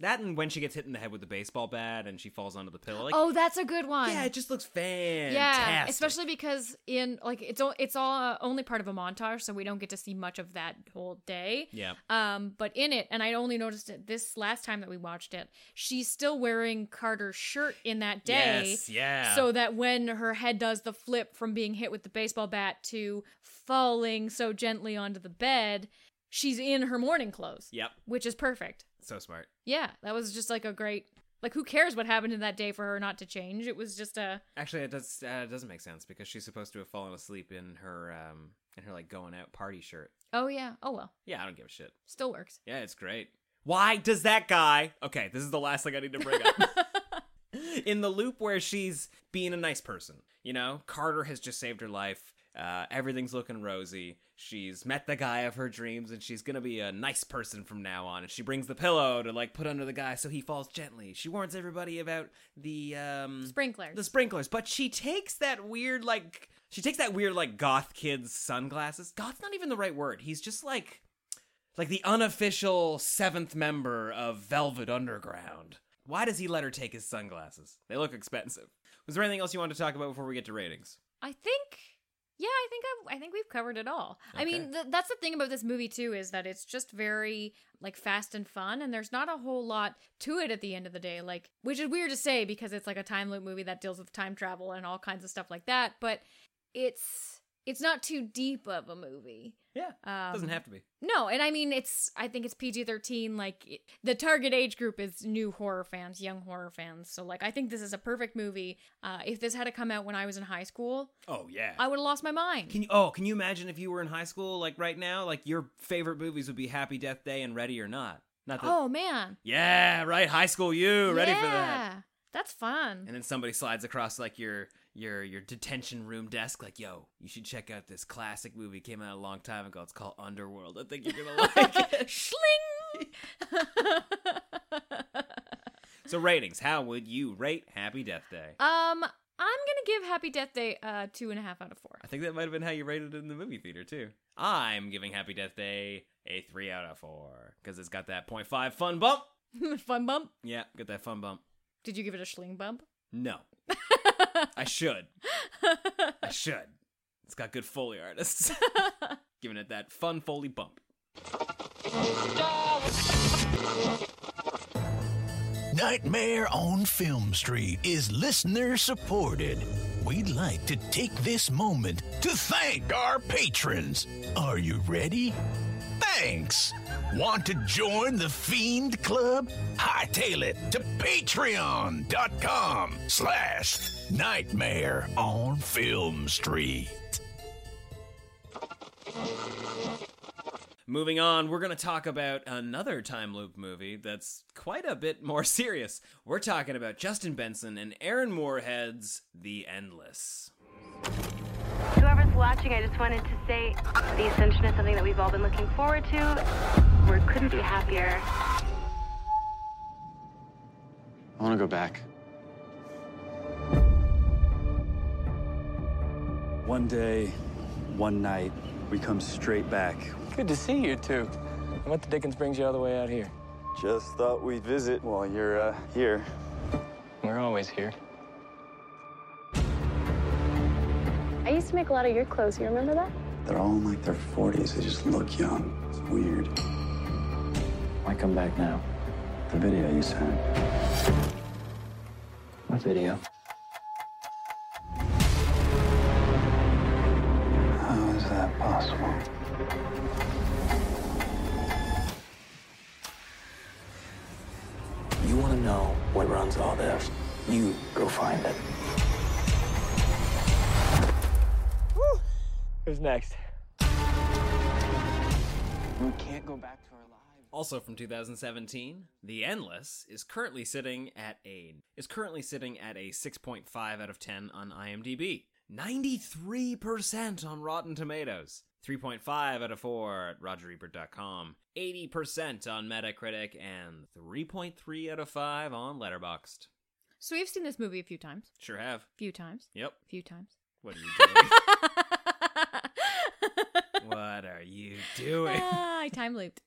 That and when she gets hit in the head with the baseball bat and she falls onto the pillow. Like, oh, that's a good one. yeah, it just looks fantastic. Yeah, especially because in like it's all it's all uh, only part of a montage, so we don't get to see much of that whole day. Yeah. Um, but in it, and I only noticed it this last time that we watched it, she's still wearing Carter's shirt in that day. Yes, yeah. So that when her head does the flip from being hit with the baseball bat to falling so gently onto the bed, she's in her morning clothes. Yep. Which is perfect. So smart. Yeah, that was just like a great. Like, who cares what happened in that day for her not to change? It was just a. Actually, it does. Uh, it doesn't make sense because she's supposed to have fallen asleep in her um in her like going out party shirt. Oh yeah. Oh well. Yeah, I don't give a shit. Still works. Yeah, it's great. Why does that guy? Okay, this is the last thing I need to bring up. [LAUGHS] in the loop where she's being a nice person, you know, Carter has just saved her life. Uh, everything's looking rosy. She's met the guy of her dreams, and she's gonna be a nice person from now on. And she brings the pillow to like put under the guy so he falls gently. She warns everybody about the um Sprinklers. the sprinklers, but she takes that weird like she takes that weird like goth kid's sunglasses. Goth's not even the right word. He's just like like the unofficial seventh member of Velvet Underground. Why does he let her take his sunglasses? They look expensive. Was there anything else you wanted to talk about before we get to ratings? I think, yeah, I think I've, I think we've covered it all. I mean, th- that's the thing about this movie too is that it's just very like fast and fun, and there's not a whole lot to it at the end of the day. Like, which is weird to say because it's like a time loop movie that deals with time travel and all kinds of stuff like that. But it's it's not too deep of a movie. Yeah, Um, doesn't have to be. No, and I mean it's I think it's PG-13 like it, the target age group is new horror fans, young horror fans. So like I think this is a perfect movie. Uh if this had to come out when I was in high school, Oh yeah. I would have lost my mind. Can you? Oh, can you imagine if you were in high school, like right now, like your favorite movies would be Happy Death Day and Ready or Not. Not that. oh man. Yeah, right. High school you ready for that? That's fun. And then somebody slides across like your your your detention room desk, like, "Yo, you should check out this classic movie. Came out a long time ago. It's called Underworld. I think you're gonna [LAUGHS] like it." Schling. [LAUGHS] [LAUGHS] so ratings. How would you rate Happy Death Day? um, I'm gonna give Happy Death Day uh two and a half out of four. I think that might have been how you rated it in the movie theater too. I'm giving Happy Death Day a three out of four because it's got that 0.5 fun bump. fun bump. Yeah, got that fun bump. Did you give it a schling bump? No, [LAUGHS] I should. I should. It's got good foley artists. [LAUGHS] Giving it that fun foley bump. Nightmare on Film Street is listener supported. We'd like to take this moment to thank our patrons. Are you ready? Thanks. Want to join the Fiend Club? Hightail it to patreon.com slash nightmare on Film Street. Moving on, we're going to talk about another time loop movie that's quite a bit more [LAUGHS] serious. We're talking about Justin Benson and Aaron Moorhead's The Endless. Whoever's watching, I just wanted to say the Ascension is something that we've all been looking forward to. We couldn't be happier. I want to go back. One day, one night, we come straight back. Good to see you two. And what the dickens brings you all the way out here? Just thought we'd visit while you're uh, here. We're always here. I used to make a lot of your clothes. You remember that? They're all in like their 40s. They just look young. It's weird. Why come back now? The video you sent. What video? How is that possible? You want to know what runs all this? You go find it. Who's next? We can't go back to our lives. Also from 2017, The Endless is currently sitting at a is currently sitting at a 6.5 out of 10 on IMDb. 93% on Rotten Tomatoes. 3.5 out of 4 at RogerEbert.com. 80% on Metacritic and 3.3 out of 5 on Letterboxd. So we've seen this movie a few times. Sure have. Few times. Yep. Few times. What are you doing? [LAUGHS] what are you doing? Ah, I time looped.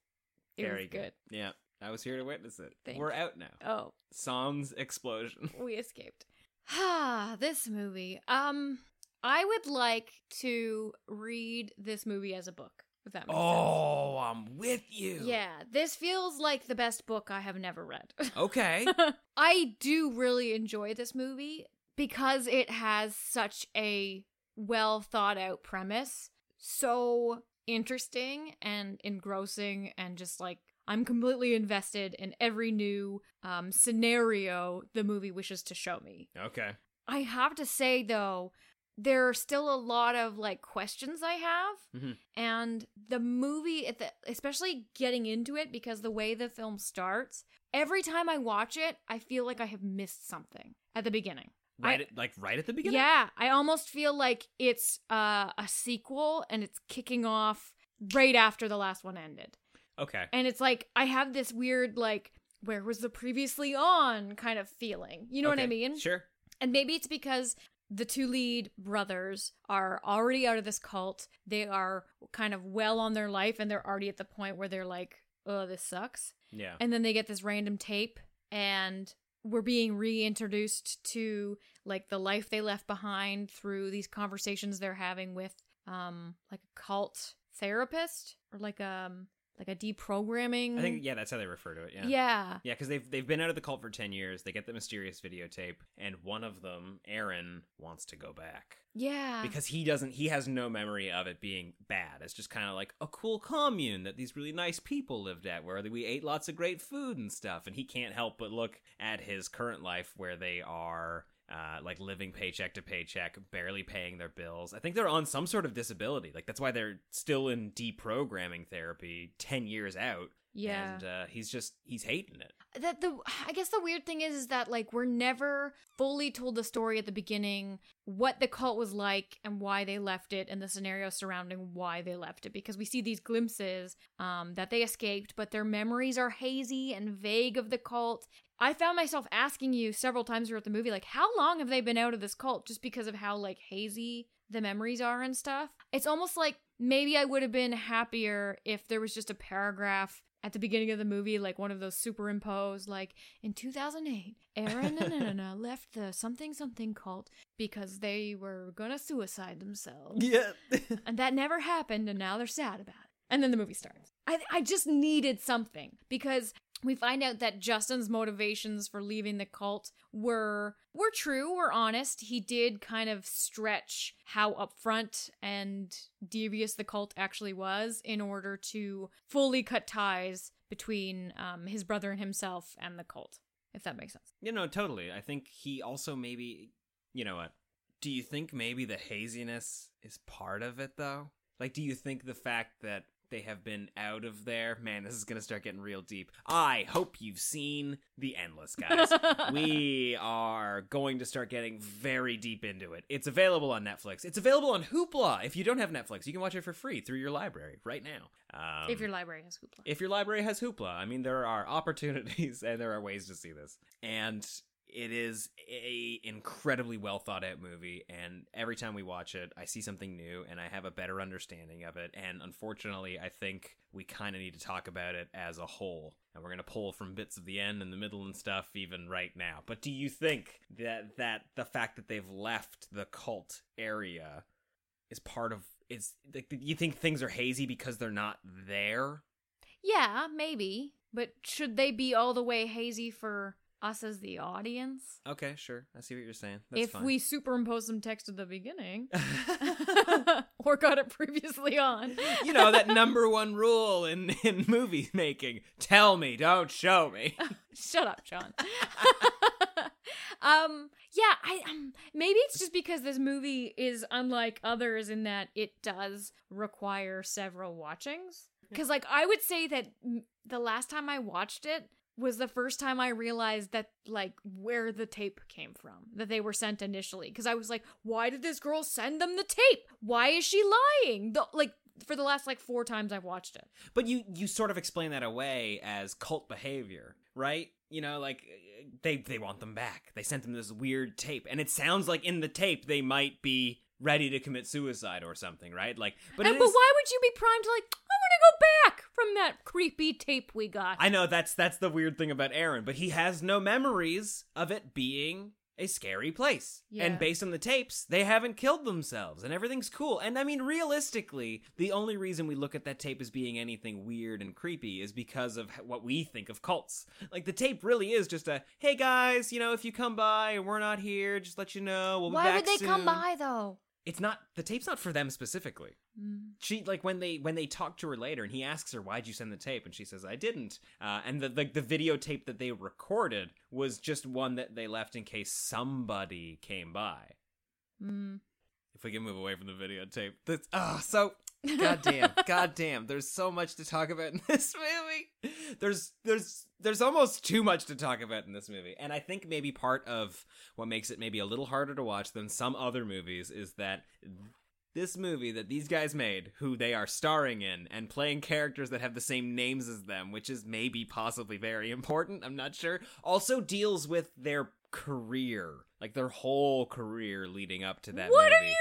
It Very was good. Yeah. I was here to witness it. Thank We're out now. Oh, Sans explosion. [LAUGHS] we escaped. Ah, this movie. Um, I would like to read this movie as a book. If that makes Oh, I'm with you. Yeah, this feels like the best book I have never read. [LAUGHS] Okay. [LAUGHS] I do really enjoy this movie because it has such a well thought out premise. So interesting and engrossing, and just like I'm completely invested in every new um, scenario the movie wishes to show me. okay. I have to say, though, there are still a lot of like questions I have. Mhm. And the movie, at the, especially getting into it, because the way the film starts, every time I watch it, I feel like I have missed something at the beginning. Right I- at, like right at the beginning. Yeah, I almost feel like it's uh, a sequel and it's kicking off right after the last one ended. Okay. And it's like I have this weird like where was the previously on kind of feeling. You know what I mean? Sure. And maybe it's because the two lead brothers are already out of this cult. They are kind of well on their life and they're already at the point where they're like, "Oh, this sucks." Yeah. And then they get this random tape and we're being reintroduced to like the life they left behind through these conversations they're having with um like a cult therapist or like um like a deprogramming I think yeah, that's how they refer to it. Yeah. Yeah. Yeah, because they've they've been out of the cult for ten years. They get the mysterious videotape, and one of them, Aaron, wants to go back Yeah. because he doesn't. He has no memory of it being bad. It's just kind of like a cool commune that these really nice people lived at, where we ate lots of great food and stuff. And he can't help but look at his current life, where they are. Uh, like living paycheck to paycheck, barely paying their bills. I think they're on some sort of disability. Like that's why they're still in deprogramming therapy ten years out. Yeah. and uh, he's just he's hating it. that the I guess the weird thing is is that like we're never fully told the story at the beginning what the cult was like and why they left it and the scenario surrounding why they left it because we see these glimpses um that they escaped but their memories are hazy and vague of the cult. I found myself asking you several times throughout the movie like how long have they been out of this cult just because of how like hazy the memories are and stuff. It's almost like maybe I would have been happier if there was just a paragraph at the beginning of the movie, like one of those superimposed, like in 2008, Aaron and Anna left the something something cult because they were gonna suicide themselves. Yeah. [LAUGHS] and that never happened, and now they're sad about it. And then the movie starts. I, I just needed something because we find out that Justin's motivations for leaving the cult were were true, were honest. He did kind of stretch how upfront and devious the cult actually was in order to fully cut ties between um, his brother and himself and the cult, if that makes sense. You know, totally. I think he also maybe, you know what? Do you think maybe the haziness is part of it though? Like, do you think the fact that they have been out of there, man, this is gonna start getting real deep. I hope you've seen The Endless, guys. [LAUGHS] we are going to start getting very deep into it. It's available on Netflix. It's available on Hoopla. If you don't have Netflix, you can watch it for free through your library right now. Um, if your library has Hoopla. if your library has Hoopla, I mean, there are opportunities [LAUGHS] and there are ways to see this. And it is a incredibly well thought out movie and every time we watch it i see something new and i have a better understanding of it and unfortunately i think we kind of need to talk about it as a whole. And we're going to pull from bits of the end and the middle and stuff even right now. But do you think that that the fact that they've left the cult area is part of is like you think things are hazy because they're not there? Yeah, maybe. But should they be all the way hazy for us as the audience? Okay, sure. I see what you're saying. That's if fine. we superimpose some text at the beginning [LAUGHS] [LAUGHS] or got it previously on. you know that number one rule in in movie making: tell me, don't show me. [LAUGHS] Shut up, Sean. um yeah, I um maybe it's just because this movie is unlike others in that it does require several watchings. Cuz like I would say that the last time I watched it was the first time I realized that like where the tape came from that they were sent initially because I was like why did this girl send them the tape why is she lying the, like for the last like four times I've watched it But you you sort of explain that away as cult behavior, right? You know, like they they want them back. They sent them this weird tape, and it sounds like in the tape they might be ready to commit suicide or something, right? Like, but and, but is- why would you be primed to like I want to go back from that creepy tape we got I know that's that's the weird thing about Aaron, but he has no memories of it being a scary place. Yeah. And based on the tapes, they haven't killed themselves and everything's cool. And I mean realistically, the only reason we look at that tape as being anything weird and creepy is because of what we think of cults. Like the tape really is just a, "Hey guys, you know, if you come by and we're not here, just let you know. We'll be why would they come by though It's not the tape's not for them specifically Mm. she like when they when they talk to her later and he asks her why'd you send the tape and she says i didn't uh, and the, the the videotape that they recorded was just one that they left in case somebody came by Mm. if we can move away from the videotape that's ah so goddamn. [LAUGHS] Goddamn. There's so much to talk about in [LAUGHS] this movie. There's there's there's almost too much to talk about in this movie. And i think maybe part of what makes it maybe a little harder to watch than some other movies is that this movie that these guys made who they are starring in and playing characters that have the same names as them which is maybe possibly very [LAUGHS] important i'm not sure also deals with their career like their whole career leading up to that What movie. are you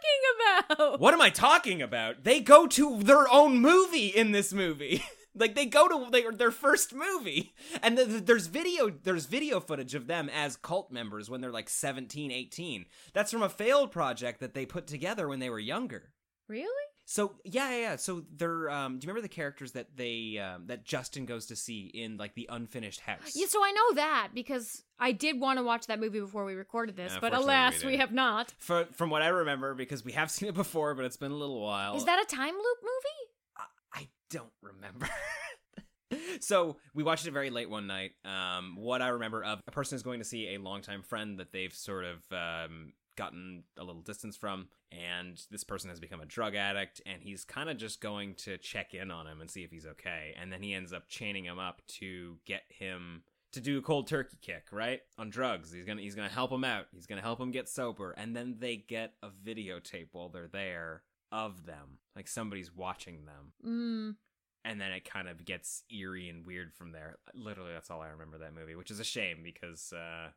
talking about? What am I talking about? They go to their own movie in this movie. [LAUGHS] like they go to their, their first movie and th- th- there's video there's video footage of them as cult members when they're like 17 18 that's from a failed project that they put together when they were younger Really? So yeah yeah, yeah. so they're um do you remember the characters that they um that justin goes to see in like the unfinished house Yeah, so I know that because I did want to watch that movie before we recorded this, but Unfortunately, we alas, we, have not. For, from what i remember because we have [LAUGHS] seen it before but it's been a little while Is that a time loop movie? I don't remember. [LAUGHS] so we watched it very late one night. Um, what I remember of a person is going to see a longtime friend that they've sort of um, gotten a little distance from, and this person has become a drug addict, and he's kind of just going to check in on him and see if he's okay, and then he ends up chaining him up to get him to do a cold turkey kick, right? On drugs. He's gonna he's gonna help him out. He's gonna help him get sober. And then they get a videotape while they're there of them. Like somebody's watching them. Mm. And then it kind of gets eerie and weird from there. Literally that's all I remember that movie, which is a shame because uh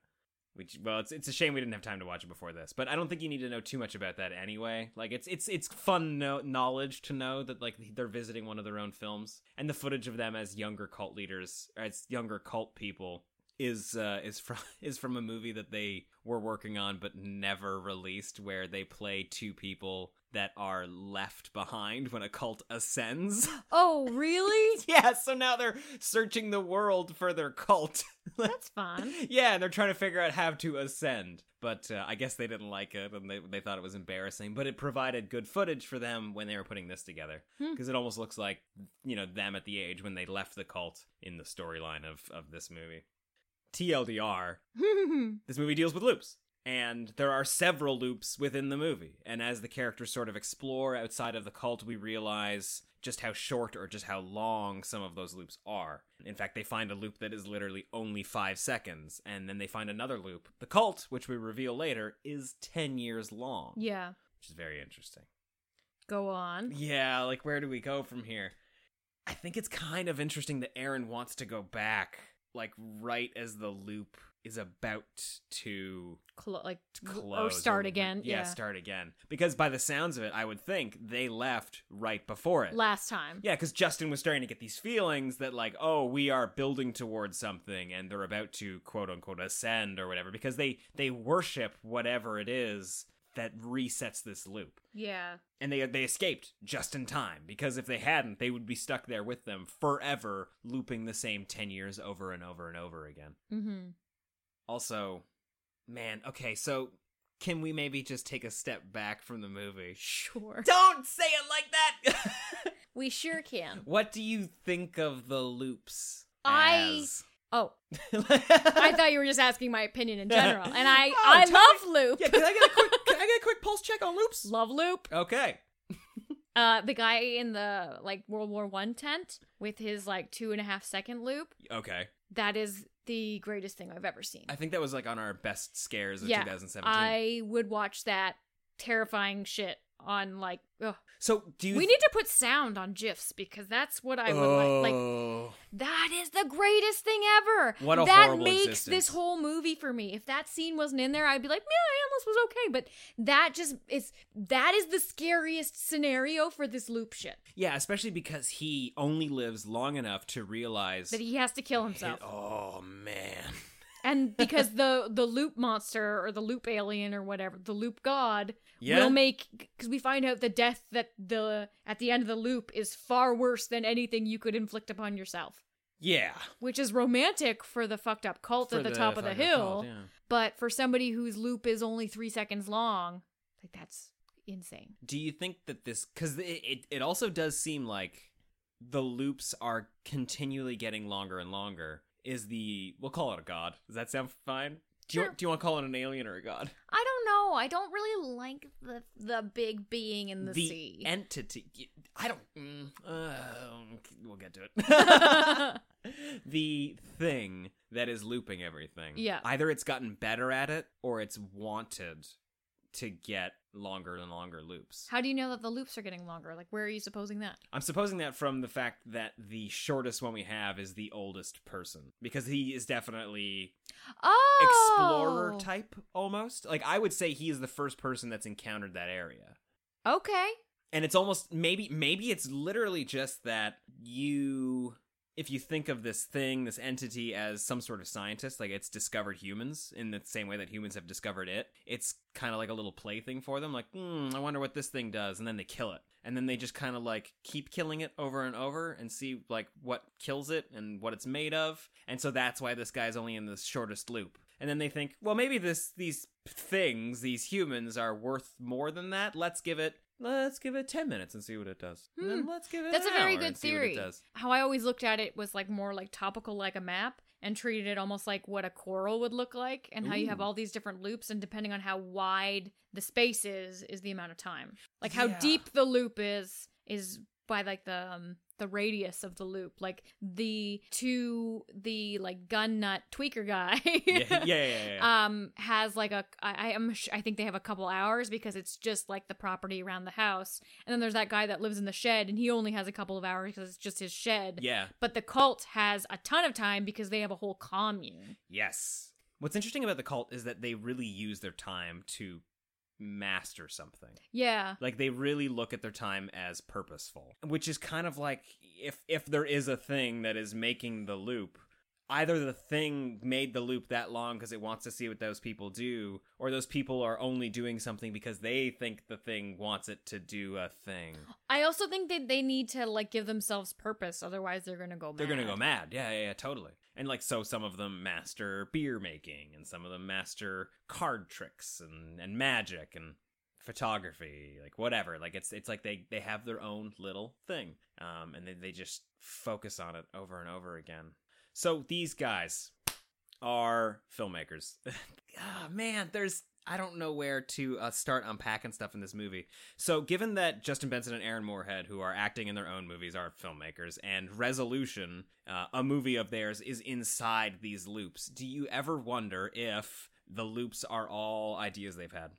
we, well, it's it's a shame we didn't have time to watch it before this, but I don't think you need to know too much about that anyway. Like it's it's it's fun no- knowledge to know that like they're visiting one of their own films, and the footage of them as younger cult leaders, as younger cult people, is uh, is from [LAUGHS] is from a movie that they were working on but never released, where they play two people that are left behind when a cult ascends. [LAUGHS] Oh, really? [LAUGHS] yeah, so now they're searching the world for their cult. [LAUGHS] That's fun. Yeah, and they're trying to figure out how to ascend. But uh, I guess they didn't like it and they, they thought it was embarrassing. But it provided good footage for them when they were putting this together. Hmm. Because it almost looks like, you know, them at the age when they left the cult in the storyline of, of this movie. TLDR, this movie deals with loops. And there are several loops within the movie. And as the characters sort of explore outside of the cult, we realize just how short or just how long some of those loops are. In fact, they find a loop that is literally only five seconds, and then they find another loop. The cult, which we reveal later, is 10 years long, yeah. which is very interesting. Go on. Yeah, like where do we go from here? I think it's kind of interesting that Aaron wants to go back, like right as the loop is about to like close or start again. Yeah, Yeah. start again. Because by the sounds of it, I would think they left right before it. Last time. Yeah, because Justin was starting to get these feelings that, like, oh, we are building towards something, and they're about to quote unquote ascend or whatever, because they they worship whatever it is that resets this loop, Yeah. and they they escaped just in time. Because if they hadn't, they would be stuck there with them forever, looping the same ten years over and over and over again. Mm-hmm. Also, man, okay, so can we maybe just take a step back from the movie? Sure. Don't say it like that. [LAUGHS] We sure can. what do you think of the loops? I- as? Oh, [LAUGHS] I thought you were just asking my opinion in general, and I Oh, I love Loop. Yeah, can I get a quick [LAUGHS] can I get a quick pulse check on loops? love Loop. Okay. Uh, the guy in the like World War One tent with his like two and a half second loop. Okay. That is the greatest thing I've ever seen. I think that was like on our best scares of yeah, 2017. I would watch that terrifying shit on like. Ugh. So do you We need to put sound on gifs because that's what I would like. Like Oh. that is the greatest thing ever. What a that horrible makes existence. this whole movie for me. If that scene wasn't in there, I'd be like, yeah, Endless was okay. But that just is that is the scariest scenario for this loop shit. Yeah, especially because he only lives long enough to realize That he has to kill himself. Oh man. And because the the loop monster or the loop alien or whatever the loop god Yeah. will make because we find out the death that the at the end of the loop is far worse than anything you could inflict upon yourself Yeah. which is romantic for the fucked up cult For at the, top of the hill cult, yeah. but for somebody whose loop is only three seconds long like that's insane Do you think that this cuz it, it it also does seem like the loops are continually getting longer and longer is the we'll call it a god. Does that sound fine? Do you Sure. do you want to call it an alien or a god? i don't know know. I don't really like the the big being in the, the sea. entity. I don't. Mm, uh, we'll get to it. [LAUGHS] [LAUGHS] the thing that is looping everything. Yeah. Either it's gotten better at it, or it's wanted to get longer and longer loops. How do you know that the loops are getting longer? Like, where are you supposing that? I'm supposing that from the fact that the shortest one we have is the oldest person because he is definitely Oh, explorer type almost. Like I would say he is the first person that's encountered that area. Okay. And it's almost maybe maybe it's literally just that you if you think of this thing, this entity as some sort of scientist, like it's discovered humans in the same way that humans have discovered it, it's kind of like a little plaything for them. Like, hmm, I wonder what this thing does. And then they kill it. And then they just kind of like keep killing it over and over and see like what kills it and what it's made of. And so that's why this guy's only in the shortest loop. And then they think, well, maybe this these things, these humans, are worth more than that. Let's give it let's give it 10 minutes and see what it does. And then let's give it Hmm. That's a very hour good and see what theory. How I always looked at it was like more like topical, like a map, and treated it almost like what a coral would look like, and how you have all these different loops, and depending on how wide the space is, is the amount of time. Like how Yeah. deep the loop is is by like the um, the radius of the loop. Like the to the like gun nut tweaker guy. [LAUGHS] Yeah, yeah, yeah, yeah, um has like a I I am sh- I think they have a couple hours because it's just like the property around the house. And then there's that guy that lives in the shed and he only has a couple of hours because it's just his shed. Yeah. But the cult has a ton of time because they have a whole commune. Yes. What's interesting about the cult is that they really use their time to master something. Yeah. Like they really look at their time as purposeful, which is kind of like if if there is a thing that is making the loop, either the thing made the loop that long because it wants to see what those people do, or those people are only doing something because they think the thing wants it to do a thing. I also think that they need to like give themselves purpose otherwise they're going to go mad. They're gonna go mad. Yeah, yeah, yeah, totally. And like so some of them master beer making and some of them master card tricks and, and magic and photography, like whatever. Like it's it's like they, they have their own little thing. Um and they, they just focus on it over and over again. So these guys are filmmakers. [LAUGHS] Ah, man, there's I don't know where to uh, start unpacking stuff in this movie. So, given that Justin Benson and Aaron Moorhead, who are acting in their own movies, are filmmakers, and Resolution, uh, a movie of theirs, is inside these loops, do you ever wonder if the loops are all ideas they've had?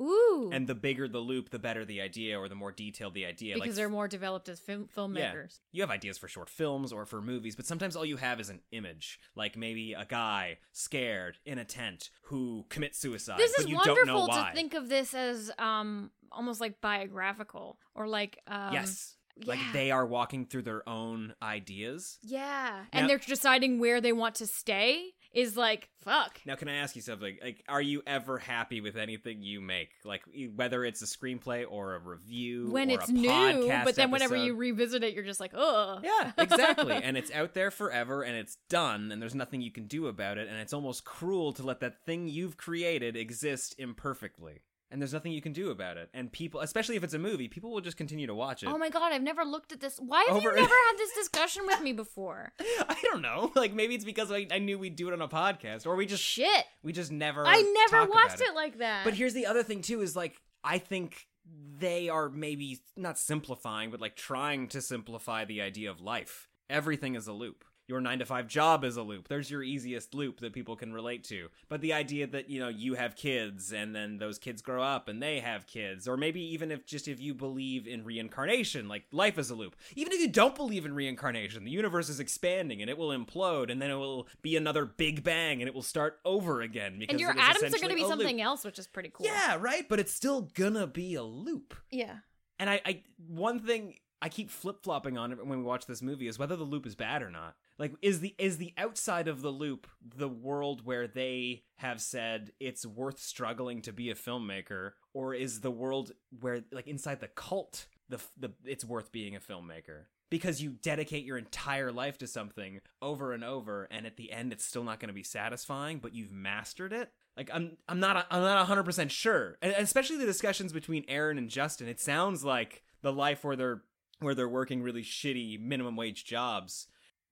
Ooh. And the bigger the loop, the better the idea, or the more detailed the idea. because like, they're more developed as film- filmmakers. you have ideas for short films or for movies, but sometimes all you have is an image, like maybe a guy scared in a tent who commits suicide. This but is you don't know wonderful to think of this as um almost like biographical or like um yes, like yeah. they are walking through their own ideas. Yeah. Now- and they're deciding where they want to stay is like fuck. Now, can I ask you something? Like, are you ever happy with anything you make? Like, whether it's a screenplay or a review, When or it's a new, podcast but then whenever you revisit it you're just like, oh, Yeah, exactly. [LAUGHS] and it's out there forever and it's done and there's nothing you can do about it and it's almost cruel to let that thing you've created exist imperfectly. And there's nothing you can do about it. And people, especially if it's a movie, people will just continue to watch it. Oh my god, I've never looked at this. Why have Over- you never had this [LAUGHS] discussion with me before? [LAUGHS] I don't know. Like maybe it's because I, I knew we'd do it on a podcast or we just Shit. we just never I never watched about it like that. But here's the other thing too is like I think they are maybe not simplifying, but like trying to simplify the idea of life. Everything is a loop. Your nine to five job is a loop. There's your easiest loop that people can relate to. But the idea that, you know, you have kids and then those kids grow up and they have kids, or maybe even if just if you believe in reincarnation, like life is a loop. Even if you don't believe in reincarnation, the universe is expanding and it will implode and then it will be another big bang and it will start over again because and your atoms are going to be a loop. something else, which is pretty cool. Yeah, right. But it's still gonna be a loop. Yeah. And I, I one thing I keep flip flopping on it when we watch this movie is whether the loop is bad or not. Like, is the is the outside of the loop the world where they have said it's worth struggling to be a filmmaker, or is the world where like inside the cult the the it's worth being a filmmaker? Because you dedicate your entire life to something over and over, and at the end, it's still not going to be satisfying, but you've mastered it. Like I'm, I'm not, I'm not hundred percent sure. And especially the discussions between Aaron and Justin, it sounds like the life where they're, where they're working really shitty minimum wage jobs,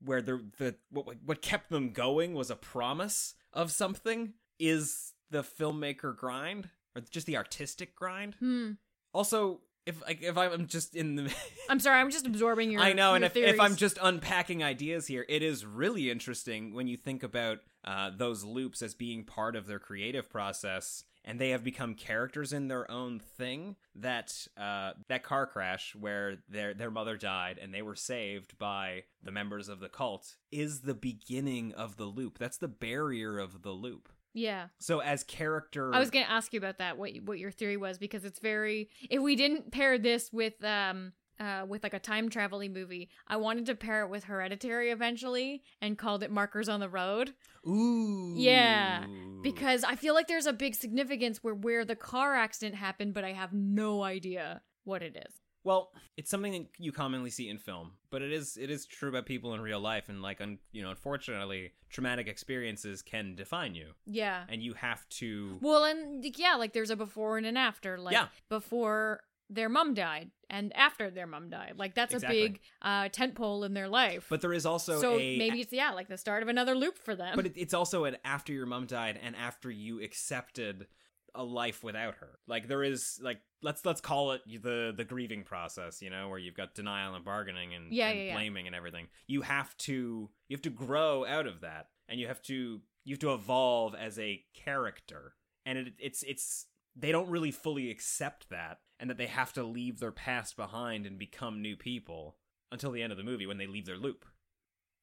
where the the what what kept them going was a promise of something. Is the filmmaker grind? or just the artistic grind. Hmm. Also, if like if I'm just in the [LAUGHS] I'm sorry, I'm just absorbing your. I know, and your if, if I'm just unpacking ideas here, it is really interesting when you think about uh, those loops as being part of their creative process, and they have become characters in their own thing. That uh, that car crash where their their mother died and they were saved by the members of the cult is the beginning of the loop. That's the barrier of the loop. yeah. So as character, I was going to ask you about that. What what your theory was because it's very. If we didn't pair this with um uh with like a time traveling movie, I wanted to pair it with Hereditary eventually and called it Markers on the Road. Ooh, Yeah, because I feel like there's a big significance where where the car accident happened, but I have no idea what it is. Well, it's something that you commonly see in film, but it is it is true about people in real life, and like, un, you know, unfortunately, traumatic experiences can define you, Yeah. and you have to. Well, and yeah, like there's a before and an after. Like Yeah. before their mom died and after their mom died. Like that's Exactly. a big uh tent pole in their life. But there is also so a maybe it's yeah, like the start of another loop for them. but it, it's also an after your mom died and after you accepted a life without her. Like there is like let's let's call it the the grieving process, you know, where you've got denial and bargaining and, Yeah, and yeah, yeah. blaming and everything. You have to you have to grow out of that, and you have to you have to evolve as a character, and it, it's it's they don't really fully accept that, and that they have to leave their past behind and become new people until the end of the movie when they leave their loop.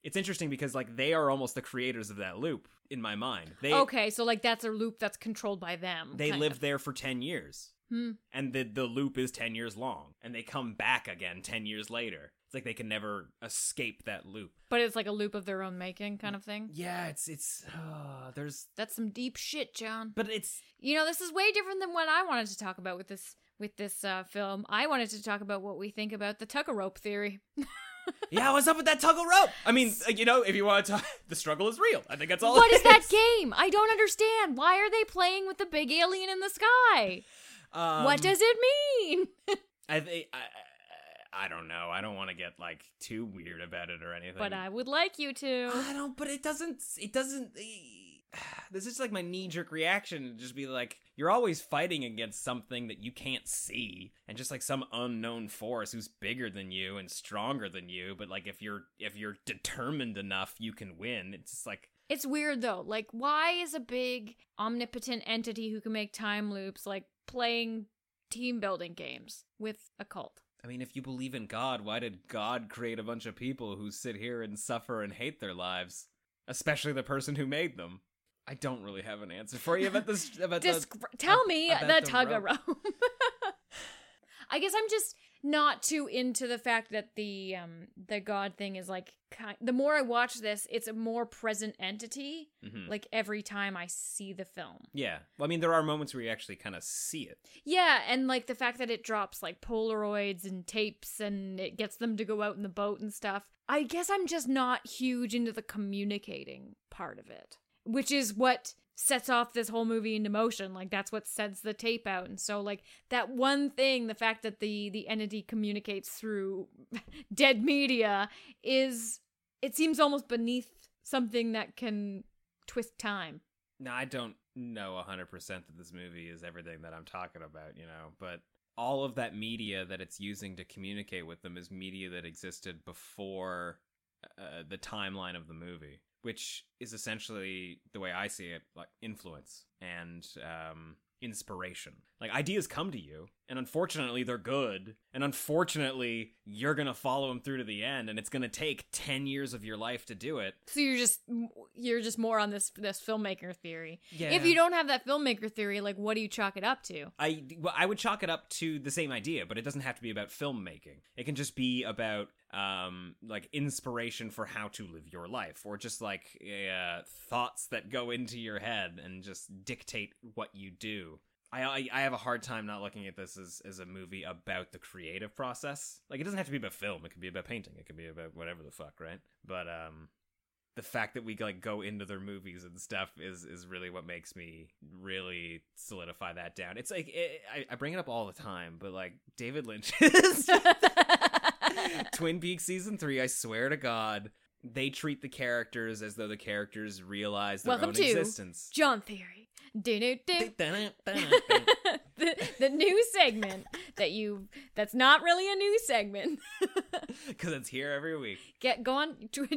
It's interesting because like they are almost the creators of that loop in my mind. They okay, so like that's a loop that's controlled by them. they lived of. there for 10 years. Hmm. And the the loop is 10 years long and they come back again 10 years later. It's like they can never escape that loop. But it's like a loop of their own making kind of thing. Yeah, it's it's uh, there's That's some deep shit, John. but it's You know, this is way different than what I wanted to talk about with this with this uh, film. I wanted to talk about what we think about the tug rope theory. [LAUGHS] yeah, what's up with that tug of rope? I mean, uh, you know, if you want to talk, [LAUGHS] the struggle is real. I think that's all. What it is that game? I don't understand. Why are they playing with the big alien in the sky? Um, what does it mean? [LAUGHS] I think I, I I don't know. I don't want to get like too weird about it or anything. but I would like you to. I don't. But it doesn't. It doesn't. [SIGHS] This is like my knee jerk reaction to just be like, you're always fighting against something that you can't see, and just like some unknown force who's bigger than you and stronger than you. But like, if you're if you're determined enough, you can win. It's just like It's weird though. Like, why is a big omnipotent entity who can make time loops like playing team building games with a cult? I mean, if you believe in God, why did God create a bunch of people who sit here and suffer and hate their lives, especially the person who made them? I don't really have an answer for you about this. About the- tell me about the the tug of rope. [LAUGHS] I guess I'm just not too into the fact that the um the god thing is like ki- the more I watch this, it's a more present entity. Mhm. Like every time I see the film. Yeah. Well, I mean, there are moments where you actually kind of see it. Yeah, and like the fact that it drops like Polaroids and tapes and it gets them to go out in the boat and stuff. I guess I'm just not huge into the communicating part of it, which is what sets off this whole movie into motion. Like that's what sends the tape out. And so like that one thing, the fact that the the entity communicates through [LAUGHS] dead media is it seems almost beneath something that can twist time. Now, I don't know 100% that this movie is everything that I'm talking about, you know, but all of that media that it's using to communicate with them is media that existed before uh, the timeline of the movie, which is essentially the way I see it, like influence and um, inspiration. Like ideas come to you, and unfortunately, they're good, and unfortunately, you're gonna follow them through to the end, and it's gonna take ten years of your life to do it. So you're just you're just more on this this filmmaker theory. Yeah. If you don't have that filmmaker theory, like what do you chalk it up to? I well, I would chalk it up to the same idea, but it doesn't have to be about filmmaking. It can just be about um like inspiration for how to live your life, or just like uh, thoughts that go into your head and just dictate what you do. I, I I have a hard time not looking at this as as a movie about the creative process. Like it doesn't have to be about film. It could be about painting. It could be about whatever the fuck, right? But um the fact that we like go into their movies and stuff is is really what makes me really solidify that down. It's like it, I, I bring it up all the time, but like David Lynch, [LAUGHS] [LAUGHS] Twin Peaks season three. I swear to God, they treat the characters as though the characters realize their Welcome own to existence. John Theory. [LAUGHS] The, the new segment that you that's not really a new segment. [LAUGHS] Because it's here every week. Get go on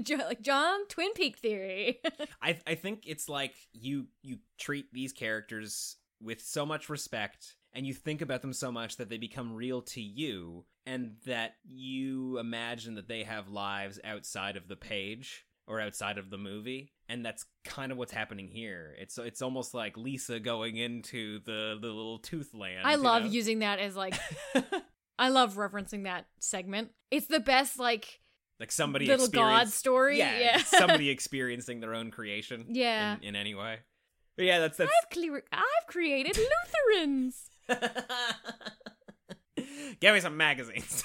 like John Twin Peak theory. [LAUGHS] I I think it's like you you treat these characters with so much respect and you think about them so much that they become real to you and that you imagine that they have lives outside of the page or outside of the movie and that's kind of what's happening here it's it's almost like lisa going into the the little tooth land I love know? using that as like [LAUGHS] I love referencing that segment. It's the best like like somebody little god story. yeah, Yeah. [LAUGHS] somebody experiencing their own creation Yeah. in, in any way but yeah that's that's I've I've created Lutherans [LAUGHS] give me some magazines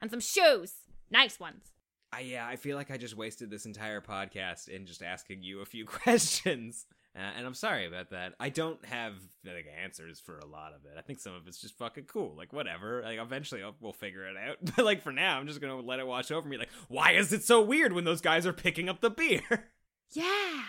and some shoes. Nice ones. I, yeah, I feel like I just wasted this entire podcast in just asking you a few [LAUGHS] questions. Uh, and I'm sorry about that. I don't have like answers for a lot of it. I think some of it's just fucking cool. Like whatever. Like eventually I'll, we'll figure it out. [LAUGHS] But like for now, I'm just gonna let it wash over me. Like, why is it so weird when those guys are picking up the beer? [LAUGHS] Yeah.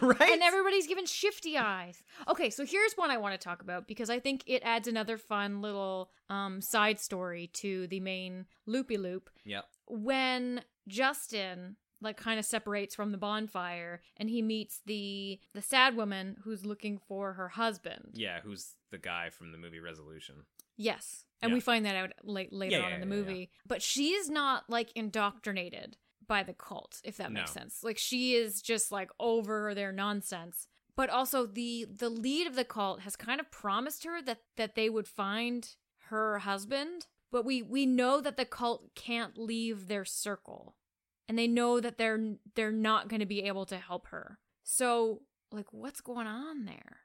right. And everybody's given shifty eyes. Okay, so here's one I want to talk about because I think it adds another fun little um side story to the main loopy loop. Yep. When Justin like kind of separates from the bonfire and he meets the the sad woman who's looking for her husband. Yeah, who's the guy from the movie Resolution? Yes. And Yeah. we find that out late, later Yeah, on yeah, in the movie. But she's not like indoctrinated by the cult, if that makes No. sense. Like she is just like over their nonsense. But also the the lead of the cult has kind of promised her that that they would find her husband, but we we know that the cult can't leave their circle. And they know that they're they're not going to be able to help her. So, like what's going on there?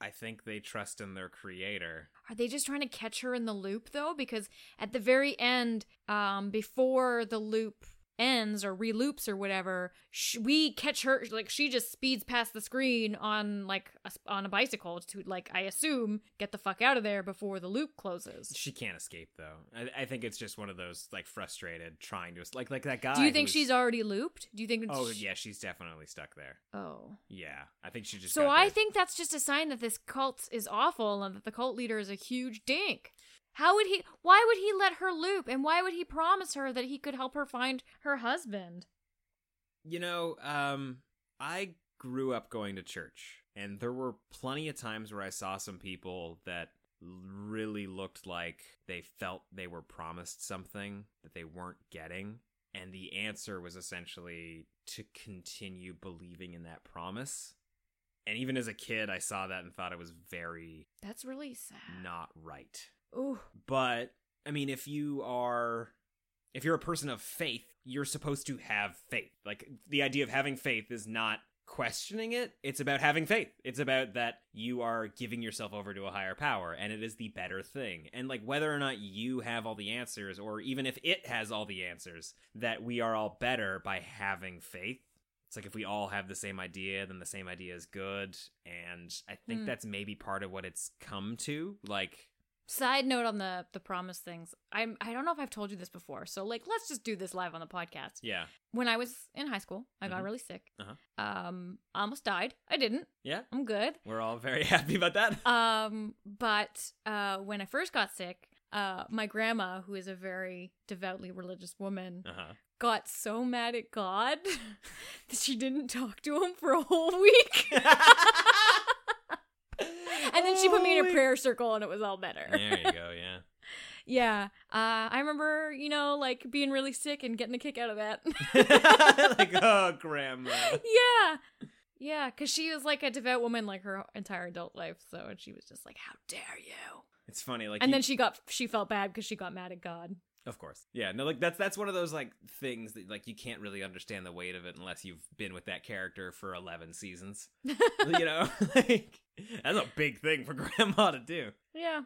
I think they trust in their creator. Are they just trying to catch her in the loop though? Because at the very end, um, before the loop ends or reloops or whatever, sh- we catch her like she just speeds past the screen on like a, on a bicycle to like I assume get the fuck out of there before the loop closes. She can't escape though. I, I think it's just one of those like frustrated trying to like like that guy. Do you think she's already looped? Do you think? Oh sh- yeah, she's definitely stuck there. Oh. Yeah, I think she just. So I think that's just a sign that this cult is awful and that the cult leader is a huge dink. How would he why would he let her loop and why would he promise her that he could help her find her husband? You know, um, I grew up going to church, and there were plenty of times where I saw some people that really looked like they felt they were promised something that they weren't getting. And the answer was essentially to continue believing in that promise. And even as a kid, I saw that and thought it was very That's really sad. not right. Ooh. But I mean, if you are if you're a person of faith, you're supposed to have faith. Like the idea of having faith is not questioning it. It's about having faith. It's about that you are giving yourself over to a higher power and it is the better thing. And like whether or not you have all the answers or even if it has all the answers, that we are all better by having faith. It's like if we all have the same idea, then the same idea is good. And I think Hmm. that's maybe part of what it's come to. Like Side note on the the promise things. I'm I don't know if I've told you this before. So like let's just do this live on the podcast. Yeah. When I was in high school, I got Mhm. really sick. Uh-huh. Um I almost died. I didn't. Yeah. I'm good. We're all very [LAUGHS] happy about that. Um, but uh, when I first got sick, uh, my grandma, who is a very devoutly religious woman, Uh-huh. got so mad at God [LAUGHS] that she didn't talk to him for a whole week. [LAUGHS] and then she put me in a prayer circle, and it was all better. There you go, yeah. [LAUGHS] yeah, uh, I remember, you know, like being really sick and getting a kick out of that. [LAUGHS] like, [LAUGHS] oh, grandma. yeah. Yeah, because she was like a devout woman like her entire adult life. So, and she was just like, how dare you? It's funny, like, and you- then she got she felt bad because she got mad at God. Of course, yeah, no, like that's that's one of those like things that like you can't really understand the weight of it unless you've been with that character for eleven seasons. [LAUGHS] you know, [LAUGHS] like that's a big thing for [LAUGHS] grandma to do. Yeah.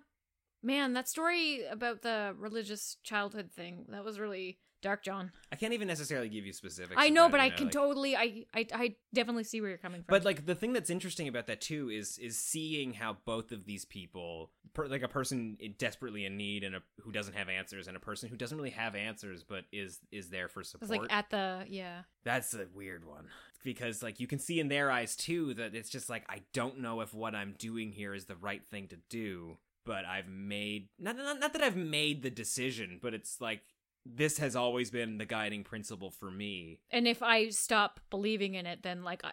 man, that story about the religious childhood thing that was really dark, John. I can't even necessarily give you specifics. I know, but I can like- totally, I, I, I definitely see where you're coming from. But like the thing that's interesting about that too is is seeing how both of these people, per, like a person desperately in need and a who doesn't have answers, and a person who doesn't really have answers but is is there for support. was like at the yeah. That's a weird one because like you can see in their eyes too that it's just like I don't know if what I'm doing here is the right thing to do, but I've made not not, not that I've made the decision, but it's like this has always been the guiding principle for me. And if I stop believing in it, then like I,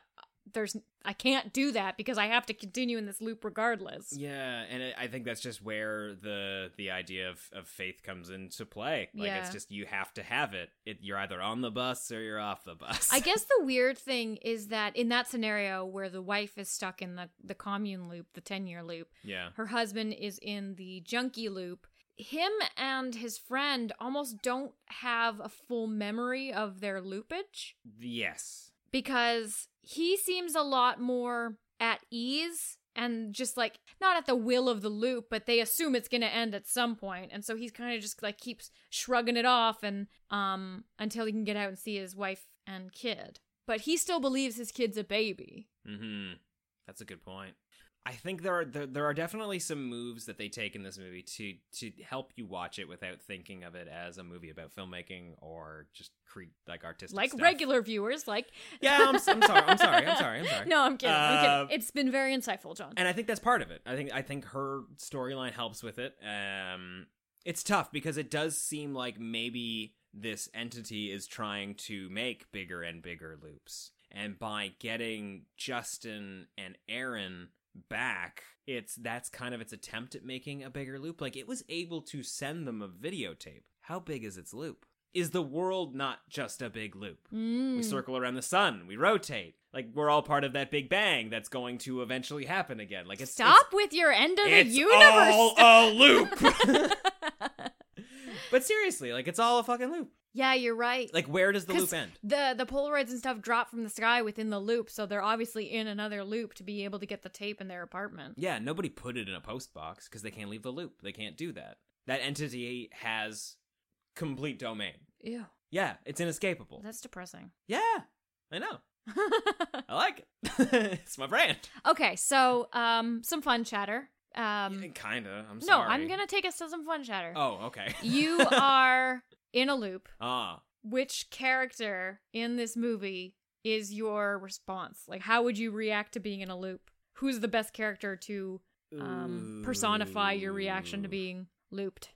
there's I can't do that because I have to continue in this loop regardless. Yeah, and I think that's just where the the idea of, of faith comes into play. Like it's just you have to have it. it. You're either on the bus or you're off the bus. I guess the [LAUGHS] weird thing is that in that scenario where the wife is stuck in the the commune loop, the 10-year loop, Yeah. her husband is in the junkie loop. Him and his friend almost don't have a full memory of their loopage Yes. because he seems a lot more at ease and just like not at the will of the loop but they assume it's going to end at some point and so he's kind of just like keeps shrugging it off and um until he can get out and see his wife and kid but he still believes his kid's a baby Hmm. That's a good point. I think there are there, there are definitely some moves that they take in this movie to to help you watch it without thinking of it as a movie about filmmaking or just cre- like artistic like stuff. regular viewers like [LAUGHS] Yeah, I'm, I'm sorry. I'm sorry. I'm sorry. I'm sorry. [LAUGHS] no i'm kidding, I'm Uh, kidding. it's been very insightful john and I think that's part of it. I think I think her storyline helps with it. Um, it's tough because it does seem like maybe this entity is trying to make bigger and bigger loops, and by getting Justin and Aaron back, it's that's kind of its attempt at making a bigger loop. Like it was able to send them a videotape. How big is its loop? Is the world not just a big loop? We Mm. circle around the sun. We rotate. Like we're all part of that big bang that's going to eventually happen again. Like it's stop with your end of the it's universe all a loop. [LAUGHS] but seriously, like it's all a fucking loop. Yeah you're right Like where does the loop end? The the Polaroids and stuff drop from the sky within the loop, so they're obviously in another loop to be able to get the tape in their apartment. Yeah, nobody put it in a post box because they can't leave the loop. They can't do that. That entity has complete domain. Ew, Yeah, it's inescapable. that's depressing. Yeah, I know. [LAUGHS] I like it. [LAUGHS] it's my brand. Okay, so um, some fun chatter. Um, Kinda. I'm no, sorry. I'm gonna take us to some fun chatter. Oh, okay. You [LAUGHS] are in a loop. ah. Which character in this movie is your response? Like, how would you react to being in a loop? Who's the best character to um, personify your reaction to being looped?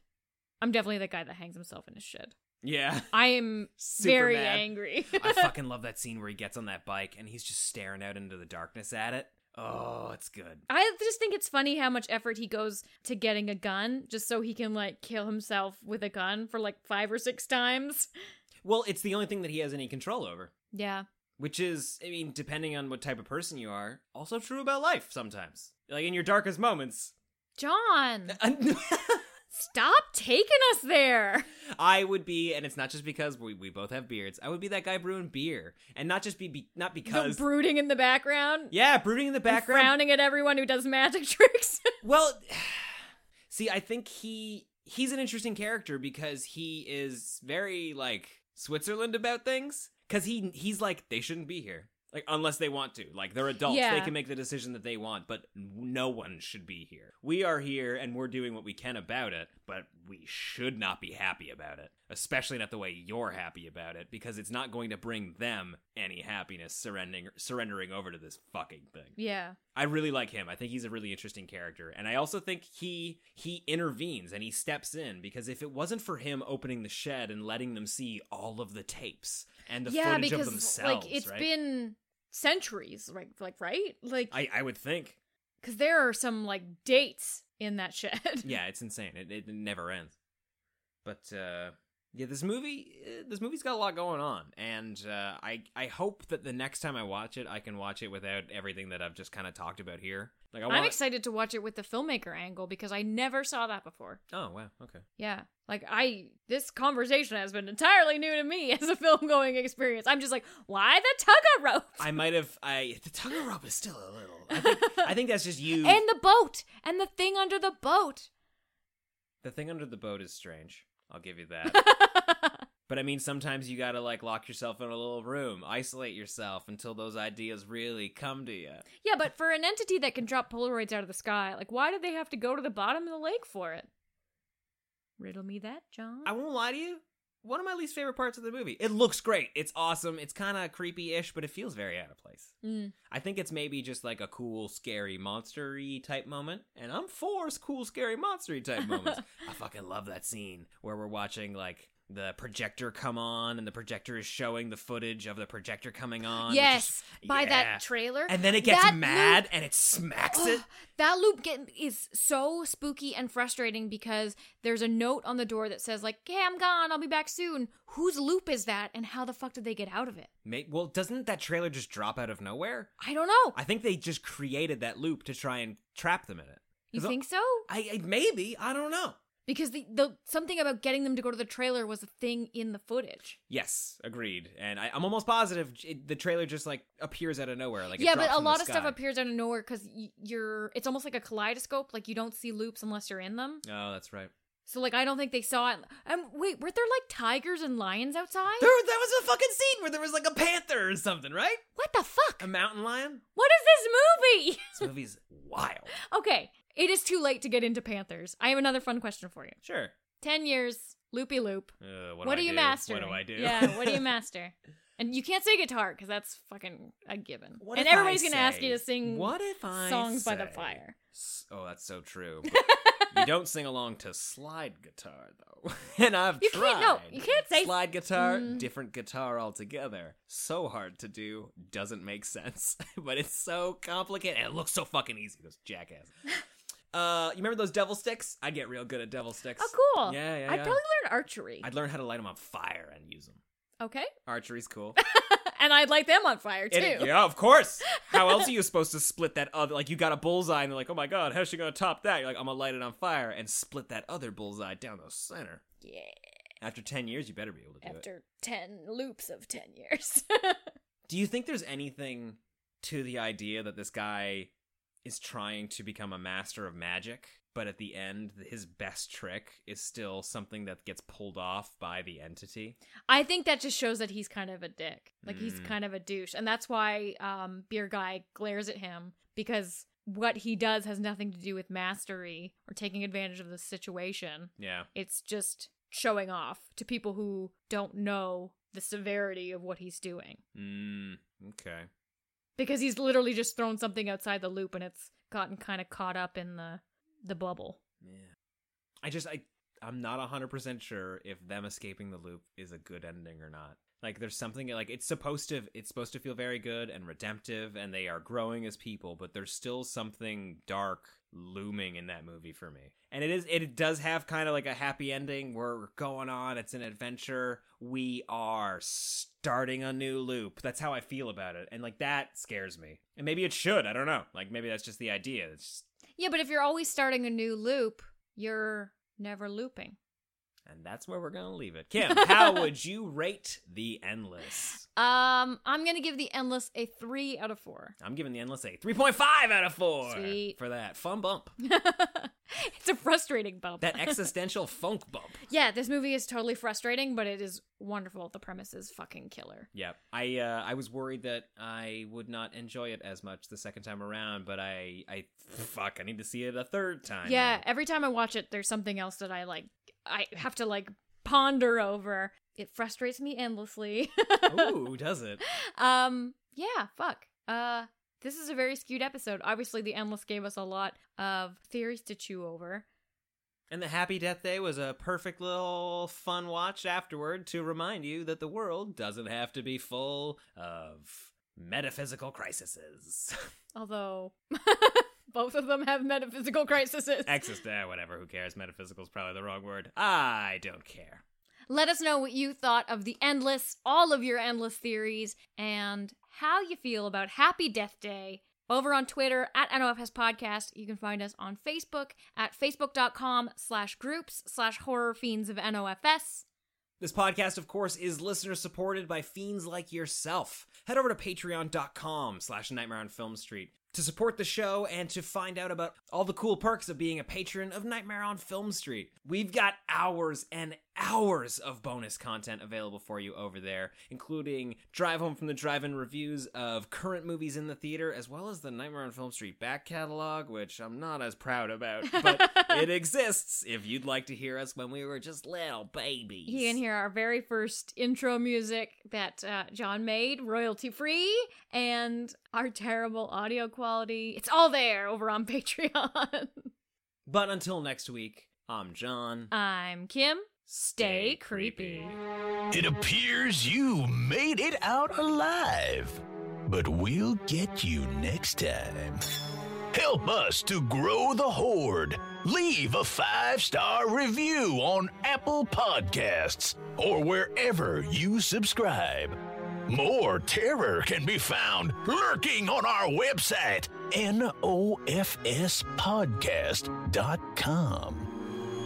I'm definitely the guy that hangs himself in his shed. Yeah. I am [LAUGHS] Super very mad. angry. I [LAUGHS] fucking love that scene where he gets on that bike and he's just staring out into the darkness at it. Oh, it's good. I just think it's funny how much effort he goes to getting a gun just so he can like kill himself with a gun for like five or six times. Well, it's the only thing that he has any control over, Yeah. which is, I mean, depending on what type of person you are, also true about life sometimes. Like in your darkest moments. John, [LAUGHS] stop taking us there. I would be, and it's not just because we, we both have beards. I would be that guy brewing beer, and not just be, be not because The brooding in the background. yeah, brooding in the and background. frowning at everyone who does magic [LAUGHS] tricks. Well, [SIGHS] see, I think he he's an interesting character because he is very like Switzerland about things. Because he he's like they shouldn't be here. Like unless they want to. Like they're adults, they can make the decision that they want, but no one should be here. We are here and we're doing what we can about it, but we should not be happy about it. Especially not the way you're happy about it, because it's not going to bring them any happiness surrendering surrendering over to this fucking thing. yeah. I really like him. I think he's a really interesting character, and I also think he he intervenes and he steps in because if it wasn't for him opening the shed and letting them see all of the tapes and the yeah, footage because of themselves, like it's right? been centuries, like like right? Like I I would think. cuz there are some like dates in that shed. [LAUGHS] Yeah, it's insane. It it never ends. But uh yeah, this movie uh, this movie's got a lot going on, and uh, I I hope that the next time I watch it, I can watch it without everything that I've just kind of talked about here. Like I I'm excited to watch it with the filmmaker angle because I never saw that before. oh wow, okay. Yeah. Like I this conversation has been entirely new to me [LAUGHS] as a film going experience. I'm just like, why the tug of rope? I [LAUGHS] might have. I the tug of rope is still a little. I think, I think that's just you. And the boat and the thing under the boat. The thing under the boat is strange. I'll give you that. [LAUGHS] but I mean, sometimes you gotta like lock yourself in a little room, isolate yourself until those ideas really come to you. Yeah, but for an entity that can drop Polaroids out of the sky, like why did they have to go to the bottom of the lake for it? Riddle me that, John. I won't lie to you. One of my least favorite parts of the movie. It looks great. It's awesome. It's kind of creepy-ish, but it feels very out of place. Mm. I think it's maybe just like a cool, scary, monstery type moment, and I'm for cool, scary, monstery type moments. [LAUGHS] I fucking love that scene where we're watching like the projector come on, and the projector is showing the footage of the projector coming on. Yes, is- by yeah. that trailer. and then it gets That mad loop- and it smacks it. Ugh, that loop get, is so spooky and frustrating because there's a note on the door that says like, "Hey, I'm gone. I'll be back soon." Whose loop is that, and how the fuck did they get out of it? May- well, doesn't that trailer just drop out of nowhere? I don't know. I think they just created that loop to try and trap them in it. You think so? I, I maybe I don't know. Because the the something about getting them to go to the trailer was a thing in the footage. Yes, agreed. And I, I'm almost positive it, the trailer just like appears out of nowhere. Like yeah, but a lot of stuff appears out of nowhere because y- you're. It's almost like a kaleidoscope. Like you don't see loops unless you're in them. Oh, that's right. So like I don't think they saw it. Um, wait, were there like tigers and lions outside? There, that was a fucking scene where there was like a panther or something, right? What the fuck? A mountain lion. What is this movie? [LAUGHS] This movie's wild. okay, it is too late to get into Panthers. I have another fun question for you. Sure. Ten years, loopy loop. Uh, what, What, do, do you do? master? What do I do? Yeah, what do you [LAUGHS] master? And you can't say guitar because that's fucking a given. What and everybody's gonna ask you to sing What if I songs by the fire. Oh, that's so true. [LAUGHS] You don't sing along to slide guitar though, [LAUGHS] and I've You tried. can't- no, you can't say- slide guitar. Mm. Different guitar altogether. So hard to do. Doesn't make sense, but it's so complicated. And it looks so fucking easy. Those jackass. Uh, you remember those devil sticks? I'd get real good at devil sticks. Oh, cool. Yeah, yeah. I'd yeah. probably learn archery. I'd learn how to light them on fire and use them. Okay. Archery's cool. [LAUGHS] and I'd light them on fire too. It- yeah, of course. How else are you [LAUGHS] supposed to split that other? Like, you got a bullseye, and they're like, "Oh my god, how's she gonna top that?" You're like, "I'm gonna light it on fire and split that other bullseye down the center." Yeah. After ten years, you better be able to do it. After ten loops of ten years. [LAUGHS] Do you think there's anything to the idea that this guy is trying to become a master of magic, but at the end, his best trick is still something that gets pulled off by the entity? I think that just shows that he's kind of a dick. Like he's Mm. kind of a douche. And that's why um Beer Guy glares at him because what he does has nothing to do with mastery or taking advantage of the situation. Yeah. It's just showing off to people who don't know the severity of what he's doing. Mm, okay. Because he's literally just thrown something outside the loop and it's gotten kind of caught up in the the bubble. Yeah. I just I I'm not 100% sure if them escaping the loop is a good ending or not. Like there's something like it's supposed to it's supposed to feel very good and redemptive and they are growing as people, but there's still something dark looming in that movie for me. And it is it does have kind of like a happy ending. We're going on, it's an adventure. We are starting a new loop. That's how I feel about it. And like that scares me. And maybe it should, I don't know. Like maybe that's just the idea. It's just Yeah, but if you're always starting a new loop, you're never looping. And that's where we're going to leave it. Kim, how [LAUGHS] would you rate The Endless? Um, I'm gonna give the endless a three out of four. I'm giving The Endless a 3.5 out of 4 Sweet. for that fun bump. [LAUGHS] it's a frustrating bump. That [LAUGHS] existential funk bump. yeah, this movie is totally frustrating, but it is wonderful. The premise is fucking killer. Yeah, I uh, I was worried that I would not enjoy it as much the second time around, but I I fuck I need to see it a third time. yeah, every time I watch it, there's something else that I like. I have to like ponder over. It frustrates me endlessly. [LAUGHS] Ooh, does it? um, yeah, fuck. Uh, this is a very skewed episode. Obviously, the endless gave us a lot of theories to chew over. And the Happy Death Day was a perfect little fun watch afterward to remind you that the world doesn't have to be full of metaphysical crises. [LAUGHS] Although [LAUGHS] both of them have metaphysical crises. Exist, eh, whatever, who cares? Metaphysical is probably the wrong word. I don't care. Let us know what you thought of the endless, all of your endless theories, and how you feel about Happy Death Day. Over on Twitter at NOFS Podcast. You can find us on Facebook at facebook.com slash groups slash horror fiends of NOFS. This podcast, of course, is listener supported by fiends like yourself. Head over to patreon.com slash nightmare on film street. To support the show and to find out about all the cool perks of being a patron of Nightmare on Film Street. We've got hours and hours of bonus content available for you over there, including Drive Home from the Drive In reviews of current movies in the theater, as well as the Nightmare on Film Street back catalog, which I'm not as proud about, but [LAUGHS] it exists if you'd like to hear us when we were just little babies. You can hear our very first intro music that uh, John made, royalty free, and our terrible audio quality. It's all there over on [LAUGHS] Patreon. But until next week, I'm John. I'm Kim. Stay creepy. It appears you made it out alive, but we'll get you next time. Help us to grow the horde. Leave a five star review on Apple Podcasts or wherever you subscribe. More terror can be found lurking on our website, nofspodcast.com.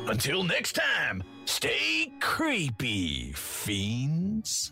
Until next time, stay creepy, fiends.